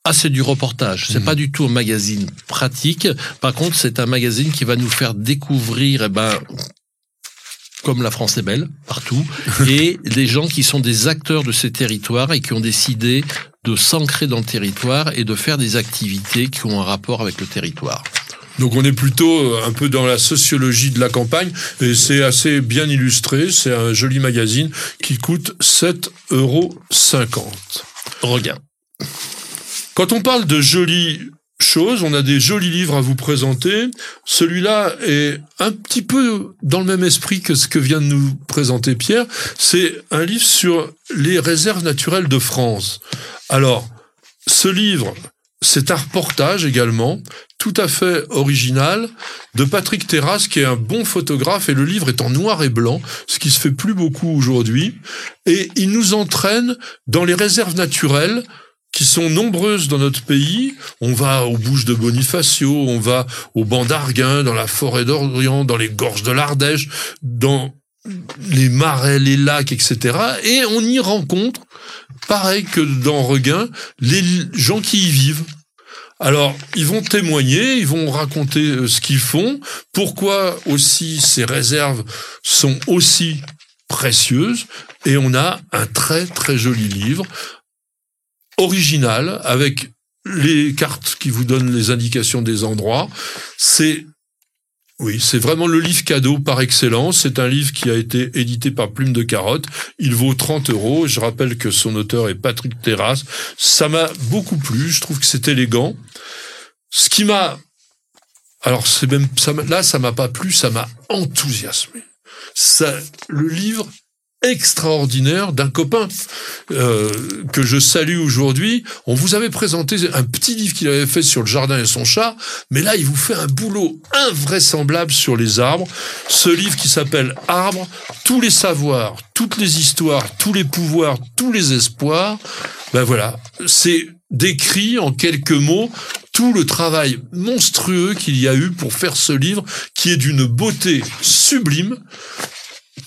Ah, c'est du reportage. C'est mmh. pas du tout un magazine pratique. Par contre, c'est un magazine qui va nous faire découvrir, eh ben, comme la France est belle, partout, et des gens qui sont des acteurs de ces territoires et qui ont décidé de s'ancrer dans le territoire et de faire des activités qui ont un rapport avec le territoire. Donc on est plutôt euh, un peu dans la sociologie de la campagne et c'est assez bien illustré. C'est un joli magazine qui coûte 7,50 euros. Regain. Quand on parle de joli chose, on a des jolis livres à vous présenter. Celui-là est un petit peu dans le même esprit que ce que vient de nous présenter Pierre. C'est un livre sur les réserves naturelles de France. Alors, ce livre, c'est un reportage également, tout à fait original, de Patrick Terrasse, qui est un bon photographe, et le livre est en noir et blanc, ce qui se fait plus beaucoup aujourd'hui. Et il nous entraîne dans les réserves naturelles qui sont nombreuses dans notre pays. On va aux Bouches de Bonifacio, on va au banc d'Arguin, dans la forêt d'Orient, dans les gorges de l'Ardèche, dans les marais, les lacs, etc. Et on y rencontre, pareil que dans Reguin, les gens qui y vivent. Alors, ils vont témoigner, ils vont raconter euh, ce qu'ils font, pourquoi aussi ces réserves sont aussi précieuses, et on a un très très joli livre original avec les cartes qui vous donnent les indications des endroits. C'est oui, c'est vraiment le livre cadeau par excellence. C'est un livre qui a été édité par Plume de Carotte. Il vaut 30 euros. Je rappelle que son auteur est Patrick Terrasse. Ça m'a beaucoup plu. Je trouve que c'est élégant. Ce qui m'a, alors c'est même là, ça m'a pas plu, ça m'a enthousiasmé. Ça, le livre extraordinaire d'un copain euh, que je salue aujourd'hui. On vous avait présenté un petit livre qu'il avait fait sur le jardin et son chat, mais là il vous fait un boulot invraisemblable sur les arbres. Ce livre qui s'appelle Arbres, tous les savoirs, toutes les histoires, tous les pouvoirs, tous les espoirs. Ben voilà, c'est décrit en quelques mots tout le travail monstrueux qu'il y a eu pour faire ce livre qui est d'une beauté sublime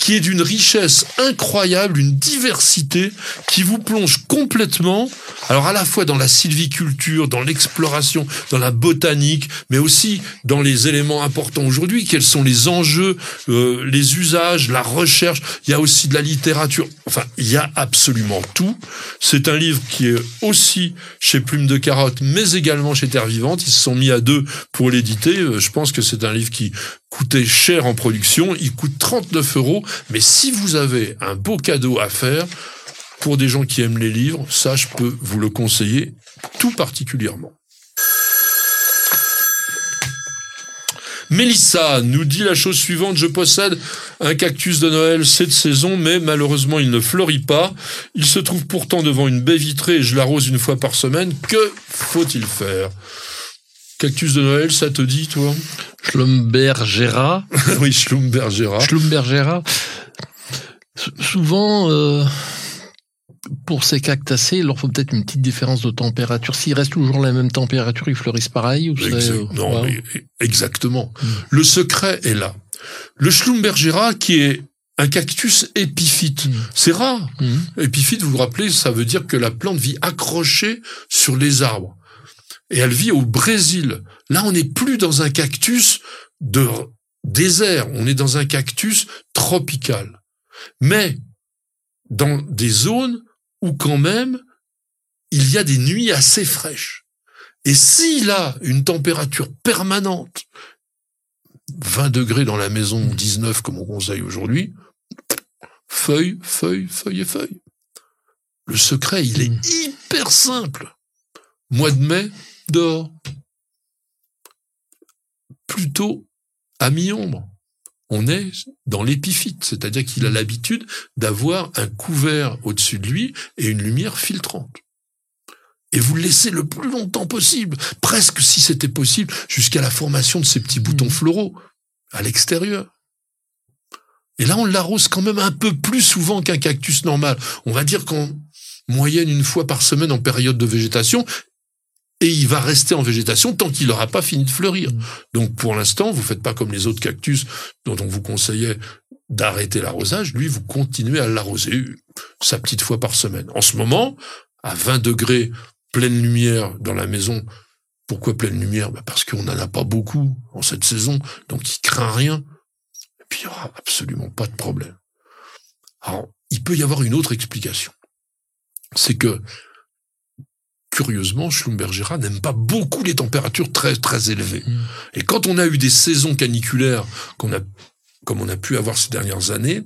qui est d'une richesse incroyable, une diversité qui vous plonge complètement, alors à la fois dans la sylviculture, dans l'exploration, dans la botanique, mais aussi dans les éléments importants aujourd'hui, quels sont les enjeux, euh, les usages, la recherche, il y a aussi de la littérature, enfin, il y a absolument tout. C'est un livre qui est aussi chez Plume de Carotte, mais également chez Terre Vivante, ils se sont mis à deux pour l'éditer, euh, je pense que c'est un livre qui coûtait cher en production, il coûte 39 euros, mais si vous avez un beau cadeau à faire, pour des gens qui aiment les livres, ça je peux vous le conseiller tout particulièrement. Mélissa nous dit la chose suivante, je possède un cactus de Noël cette saison, mais malheureusement il ne fleurit pas. Il se trouve pourtant devant une baie vitrée et je l'arrose une fois par semaine. Que faut-il faire? Cactus de Noël, ça te dit, toi? Schlumbergera. oui, Schlumbergera. Schlumbergera. Souvent, euh, pour ces cactacés, il leur faut peut-être une petite différence de température. S'ils restent toujours la même température, ils fleurissent pareil ou Non, exactement. Hmm. Le secret est là. Le Schlumbergera, qui est un cactus épiphyte. Hmm. C'est rare. Hmm. Épiphyte, vous vous rappelez, ça veut dire que la plante vit accrochée sur les arbres et elle vit au Brésil. Là, on n'est plus dans un cactus de désert, on est dans un cactus tropical. Mais dans des zones où quand même il y a des nuits assez fraîches. Et s'il a une température permanente, 20 degrés dans la maison, 19 comme on conseille aujourd'hui, feuille, feuille, feuille et feuille. Le secret, il est mmh. hyper simple. Mois de mai, dehors. Plutôt à mi-ombre. On est dans l'épiphyte, c'est-à-dire qu'il a l'habitude d'avoir un couvert au-dessus de lui et une lumière filtrante. Et vous le laissez le plus longtemps possible, presque si c'était possible, jusqu'à la formation de ces petits boutons mmh. floraux à l'extérieur. Et là, on l'arrose quand même un peu plus souvent qu'un cactus normal. On va dire qu'en moyenne une fois par semaine en période de végétation, et il va rester en végétation tant qu'il n'aura pas fini de fleurir. Mmh. Donc pour l'instant, vous faites pas comme les autres cactus dont on vous conseillait d'arrêter l'arrosage. Lui, vous continuez à l'arroser sa petite fois par semaine. En ce moment, à 20 degrés, pleine lumière dans la maison. Pourquoi pleine lumière? Bah Parce qu'on n'en a pas beaucoup en cette saison, donc il craint rien. Et puis il n'y aura absolument pas de problème. Alors, il peut y avoir une autre explication. C'est que curieusement, Schlumbergera n'aime pas beaucoup les températures très très élevées. Mm. Et quand on a eu des saisons caniculaires qu'on a comme on a pu avoir ces dernières années,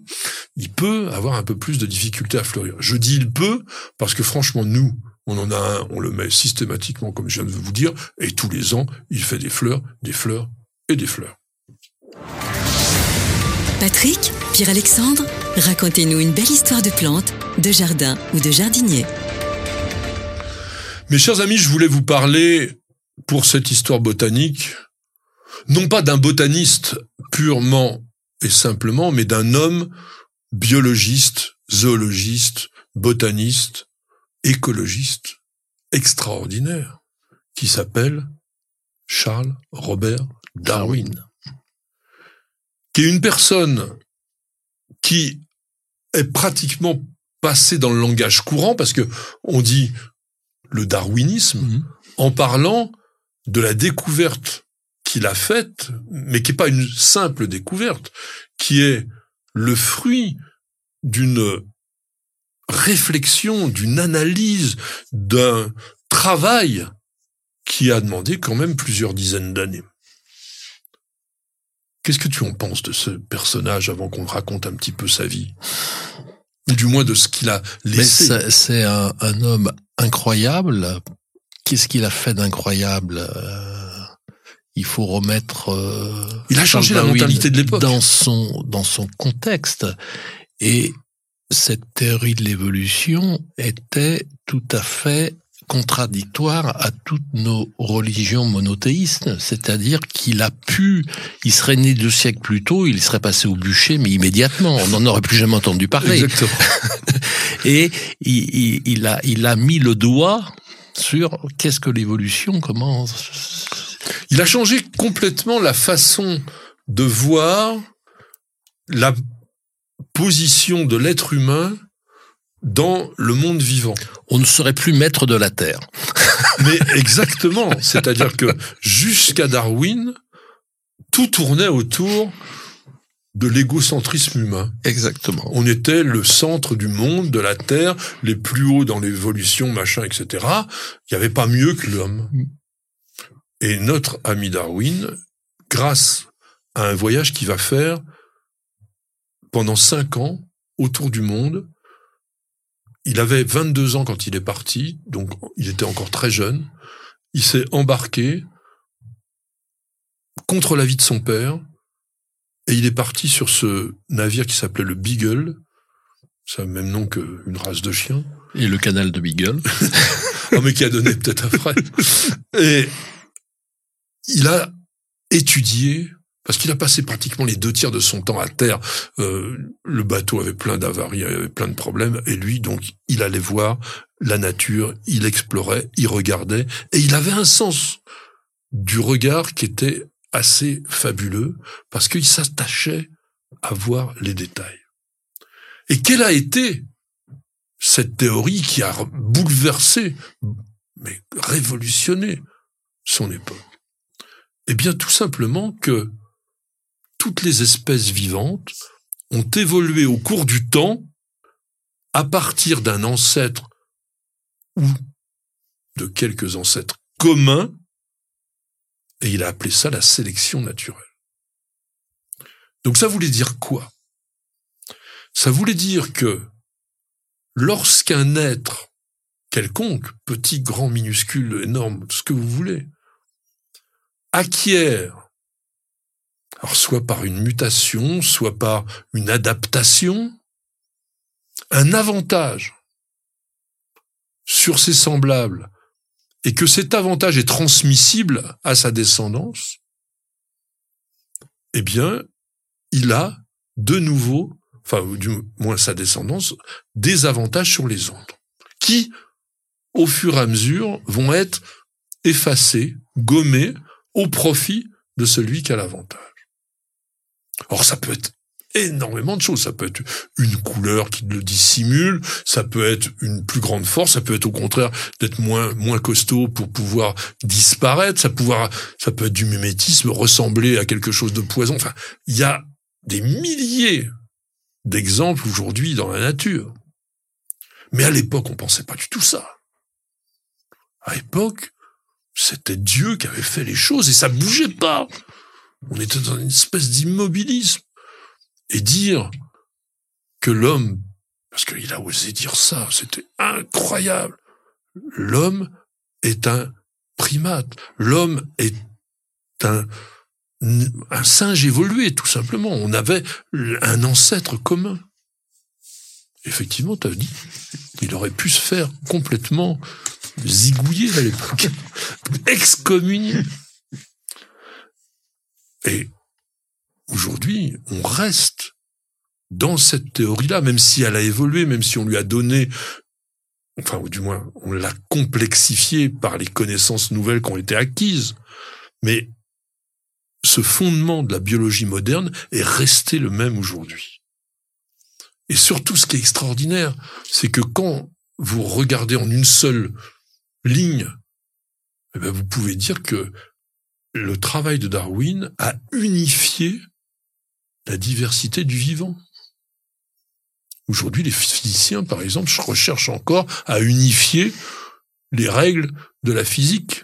il peut avoir un peu plus de difficultés à fleurir. Je dis il peut parce que franchement nous, On en a un, on le met systématiquement, comme je viens de vous dire, et tous les ans, il fait des fleurs, des fleurs et des fleurs. Patrick, Pierre-Alexandre, racontez-nous une belle histoire de plantes, de jardin ou de jardinier. Mes chers amis, je voulais vous parler, pour cette histoire botanique, non pas d'un botaniste purement et simplement, mais d'un homme biologiste, zoologiste, botaniste, écologiste extraordinaire, qui s'appelle Charles Robert Darwin, qui est une personne qui est pratiquement passée dans le langage courant, parce que on dit le darwinisme mhm. en parlant de la découverte qu'il a faite, mais qui n'est pas une simple découverte, qui est le fruit d'une réflexion, d'une analyse, d'un travail qui a demandé quand même plusieurs dizaines d'années. Qu'est-ce que tu en penses de ce personnage avant qu'on raconte un petit peu sa vie? Ou du moins de ce qu'il a laissé? C'est un, homme incroyable. Qu'est-ce qu'il a fait d'incroyable euh, Il faut remettre. Euh, il a changé la mentalité de l'époque dans son dans son contexte. Et cette théorie de l'évolution était tout à fait contradictoire à toutes nos religions monothéistes, c'est-à-dire qu'il a pu, il serait né deux siècles plus tôt, il serait passé au bûcher, mais immédiatement, on n'en aurait plus jamais entendu parler. Exactement. Et il, il, a, il a mis le doigt sur qu'est-ce que l'évolution, comment... Il a changé complètement la façon de voir la position de l'être humain dans le monde vivant. On ne serait plus maître de la Terre. Mais exactement. C'est-à-dire que jusqu'à Darwin, tout tournait autour de l'égocentrisme humain. Exactement. On était le centre du monde, de la Terre, les plus hauts dans l'évolution, machin, etc. Il n'y avait pas mieux que l'homme. Et notre ami Darwin, grâce à un voyage qu'il va faire pendant cinq ans autour du monde, il avait 22 ans quand il est parti, donc il était encore très jeune. Il s'est embarqué contre l'avis de son père et il est parti sur ce navire qui s'appelait le Beagle. C'est le même nom qu'une race de chien. Et le canal de Beagle. oh, mais qui a donné peut-être après. Et il a étudié parce qu'il a passé pratiquement les deux tiers de son temps à terre. Euh, le bateau avait plein d'avaries, il avait plein de problèmes, et lui, donc, il allait voir la nature, il explorait, il regardait, et il avait un sens du regard qui était assez fabuleux, parce qu'il s'attachait à voir les détails. Et quelle a été cette théorie qui a bouleversé, mais révolutionné son époque? Eh bien, tout simplement que toutes les espèces vivantes ont évolué au cours du temps à partir d'un ancêtre ou de quelques ancêtres communs, et il a appelé ça la sélection naturelle. Donc ça voulait dire quoi? Ça voulait dire que lorsqu'un être quelconque, petit, grand, minuscule, énorme, ce que vous voulez, acquiert alors soit par une mutation, soit par une adaptation, un avantage sur ses semblables, et que cet avantage est transmissible à sa descendance, eh bien, il a de nouveau, enfin, du moins sa descendance, des avantages sur les autres, qui, au fur et à mesure, vont être effacés, gommés, au profit de celui qui a l'avantage. Or, ça peut être énormément de choses. Ça peut être une couleur qui le dissimule, ça peut être une plus grande force, ça peut être au contraire d'être moins moins costaud pour pouvoir disparaître, ça pouvoir ça peut être du mimétisme, ressembler à quelque chose de poison. Enfin, il y a des milliers d'exemples aujourd'hui dans la nature. Mais à l'époque, on pensait pas du tout ça. À l'époque, c'était Dieu qui avait fait les choses et ça bougeait pas. On était dans une espèce d'immobilisme. Et dire que l'homme, parce qu'il a osé dire ça, c'était incroyable. l'homme est un primate. L'homme est un, singe évolué, tout simplement. On avait un ancêtre commun. Effectivement, tu as dit, il aurait pu se faire complètement zigouiller à l'époque, excommunier. Et aujourd'hui, on reste dans cette théorie-là, même si elle a évolué, même si on lui a donné, enfin, ou du moins, on l'a complexifiée par les connaissances nouvelles qui ont été acquises. Mais ce fondement de la biologie moderne est resté le même aujourd'hui. Et surtout, ce qui est extraordinaire, c'est que quand vous regardez en une seule ligne, eh bien, vous pouvez dire que le travail de Darwin a unifié la diversité du vivant. Aujourd'hui, les physiciens, par exemple, recherchent encore à unifier les règles de la physique.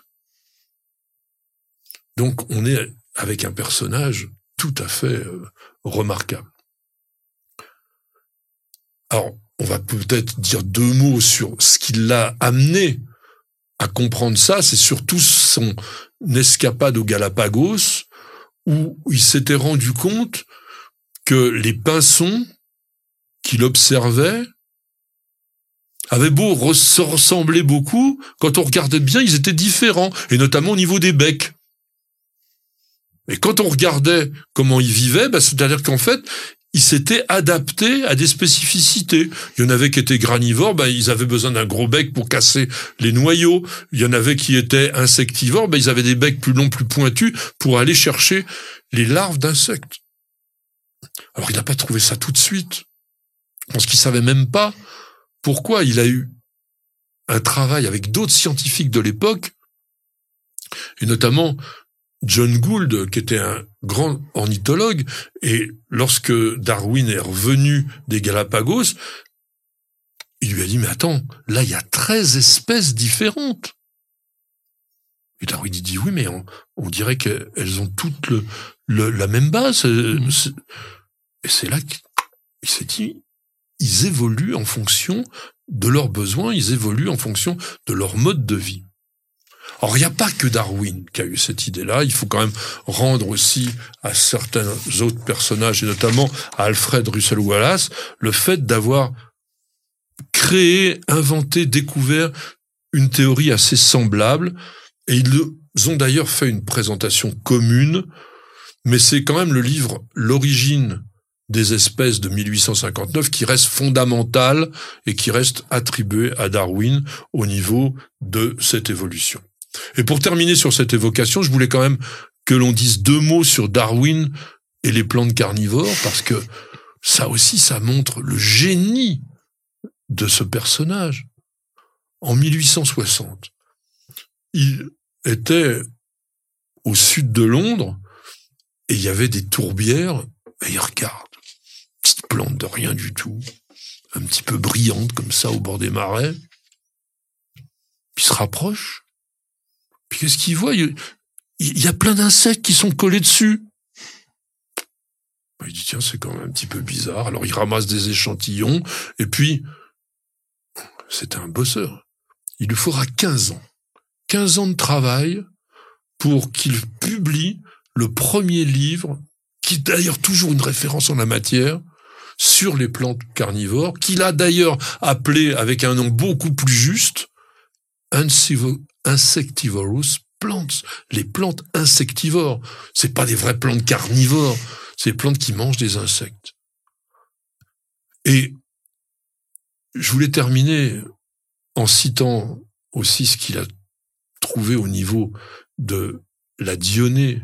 Donc, on est avec un personnage tout à fait euh, remarquable. Alors, on va peut-être dire deux mots sur ce qui l'a amené à comprendre ça. C'est surtout son escapade aux Galapagos, où il s'était rendu compte que les pinsons qu'il observait avaient beau ressembler beaucoup, quand on regardait bien, ils étaient différents, et notamment au niveau des becs. Et quand on regardait comment ils vivaient, bah, c'est-à-dire qu'en fait, ils s'étaient adaptés à des spécificités. Il y en avait qui étaient granivores, bah, ils avaient besoin d'un gros bec pour casser les noyaux. Il y en avait qui étaient insectivores, bah, ils avaient des becs plus longs, plus pointus pour aller chercher les larves d'insectes. Alors il n'a pas trouvé ça tout de suite. Parce qu'il savait même pas pourquoi il a eu un travail avec d'autres scientifiques de l'époque, et notamment John Gould, qui était un grand ornithologue, et lorsque Darwin est revenu des Galapagos, il lui a dit, mais attends, là, il y a 13 espèces différentes. Et Darwin dit, oui, mais on, dirait qu'elles ont toutes le, la même base. Mm-hmm. Et c'est là qu'il s'est dit, ils évoluent en fonction de leurs besoins, ils évoluent en fonction de leur mode de vie. Or, il n'y a pas que Darwin qui a eu cette idée-là. Il faut quand même rendre aussi à certains autres personnages, et notamment à Alfred Russel Wallace, le fait d'avoir créé, inventé, découvert une théorie assez semblable. Et ils ont d'ailleurs fait une présentation commune, mais c'est quand même le livre L'origine des espèces de 1859 qui reste fondamental et qui reste attribué à Darwin au niveau de cette évolution. Et pour terminer sur cette évocation, je voulais quand même que l'on dise deux mots sur Darwin et les plantes carnivores, parce que ça aussi, ça montre le génie de ce personnage. En 1860, il était au sud de Londres et il y avait des tourbières et il regarde. Plante de rien du tout, un petit peu brillante comme ça au bord des marais. Puis il se rapproche puis qu'est-ce qu'il voit? Il, y a plein d'insectes qui sont collés dessus. Il dit, tiens, c'est quand même un petit peu bizarre. Alors il ramasse des échantillons, et puis, c'était un bosseur. Il lui faudra 15 ans. 15 ans de travail pour qu'il publie le premier livre, qui est d'ailleurs toujours une référence en la matière, sur les plantes carnivores, qu'il a d'ailleurs appelé avec un nom beaucoup plus juste, insectivorous plants, les plantes insectivores. C'est pas des vraies plantes carnivores, c'est des plantes qui mangent des insectes. Et je voulais terminer en citant aussi ce qu'il a trouvé au niveau de la dionée.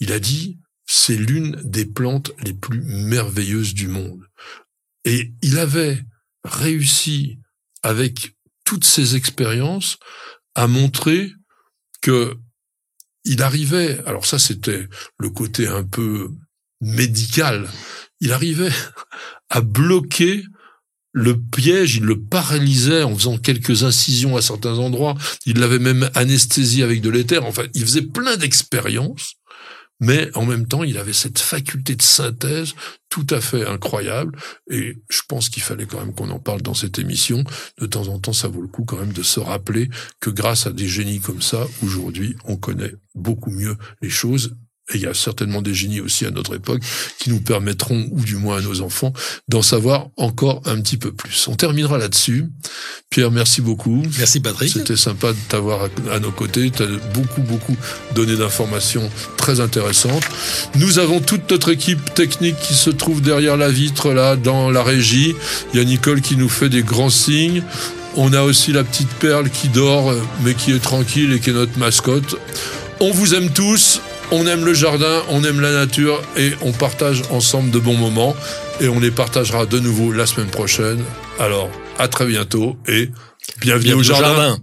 Il a dit, c'est l'une des plantes les plus merveilleuses du monde. Et il avait réussi avec toutes ses expériences a montré que il arrivait, alors ça c'était le côté un peu médical, il arrivait à bloquer le piège, il le paralysait en faisant quelques incisions à certains endroits, il l'avait même anesthésié avec de l'éther, enfin il faisait plein d'expériences mais en même temps, il avait cette faculté de synthèse tout à fait incroyable. Et je pense qu'il fallait quand même qu'on en parle dans cette émission. De temps en temps, ça vaut le coup quand même de se rappeler que grâce à des génies comme ça, aujourd'hui, on connaît beaucoup mieux les choses et il y a certainement des génies aussi à notre époque qui nous permettront, ou du moins à nos enfants, d'en savoir encore un petit peu plus. On terminera là-dessus. Pierre, merci beaucoup. Merci Patrick. C'était sympa de t'avoir à nos côtés. Tu as beaucoup, beaucoup donné d'informations très intéressantes. Nous avons toute notre équipe technique qui se trouve derrière la vitre, là, dans la régie. Il y a Nicole qui nous fait des grands signes. On a aussi la petite perle qui dort, mais qui est tranquille et qui est notre mascotte. On vous aime tous. On aime le jardin, on aime la nature et on partage ensemble de bons moments. Et on les partagera de nouveau la semaine prochaine. Alors, à très bientôt et bienvenue, au jardin.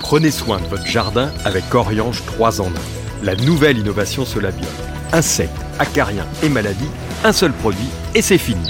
Prenez soin de votre jardin avec Oriange 3 en 1. La nouvelle innovation Solabiol. Insectes, acariens et maladies, un seul produit et c'est fini.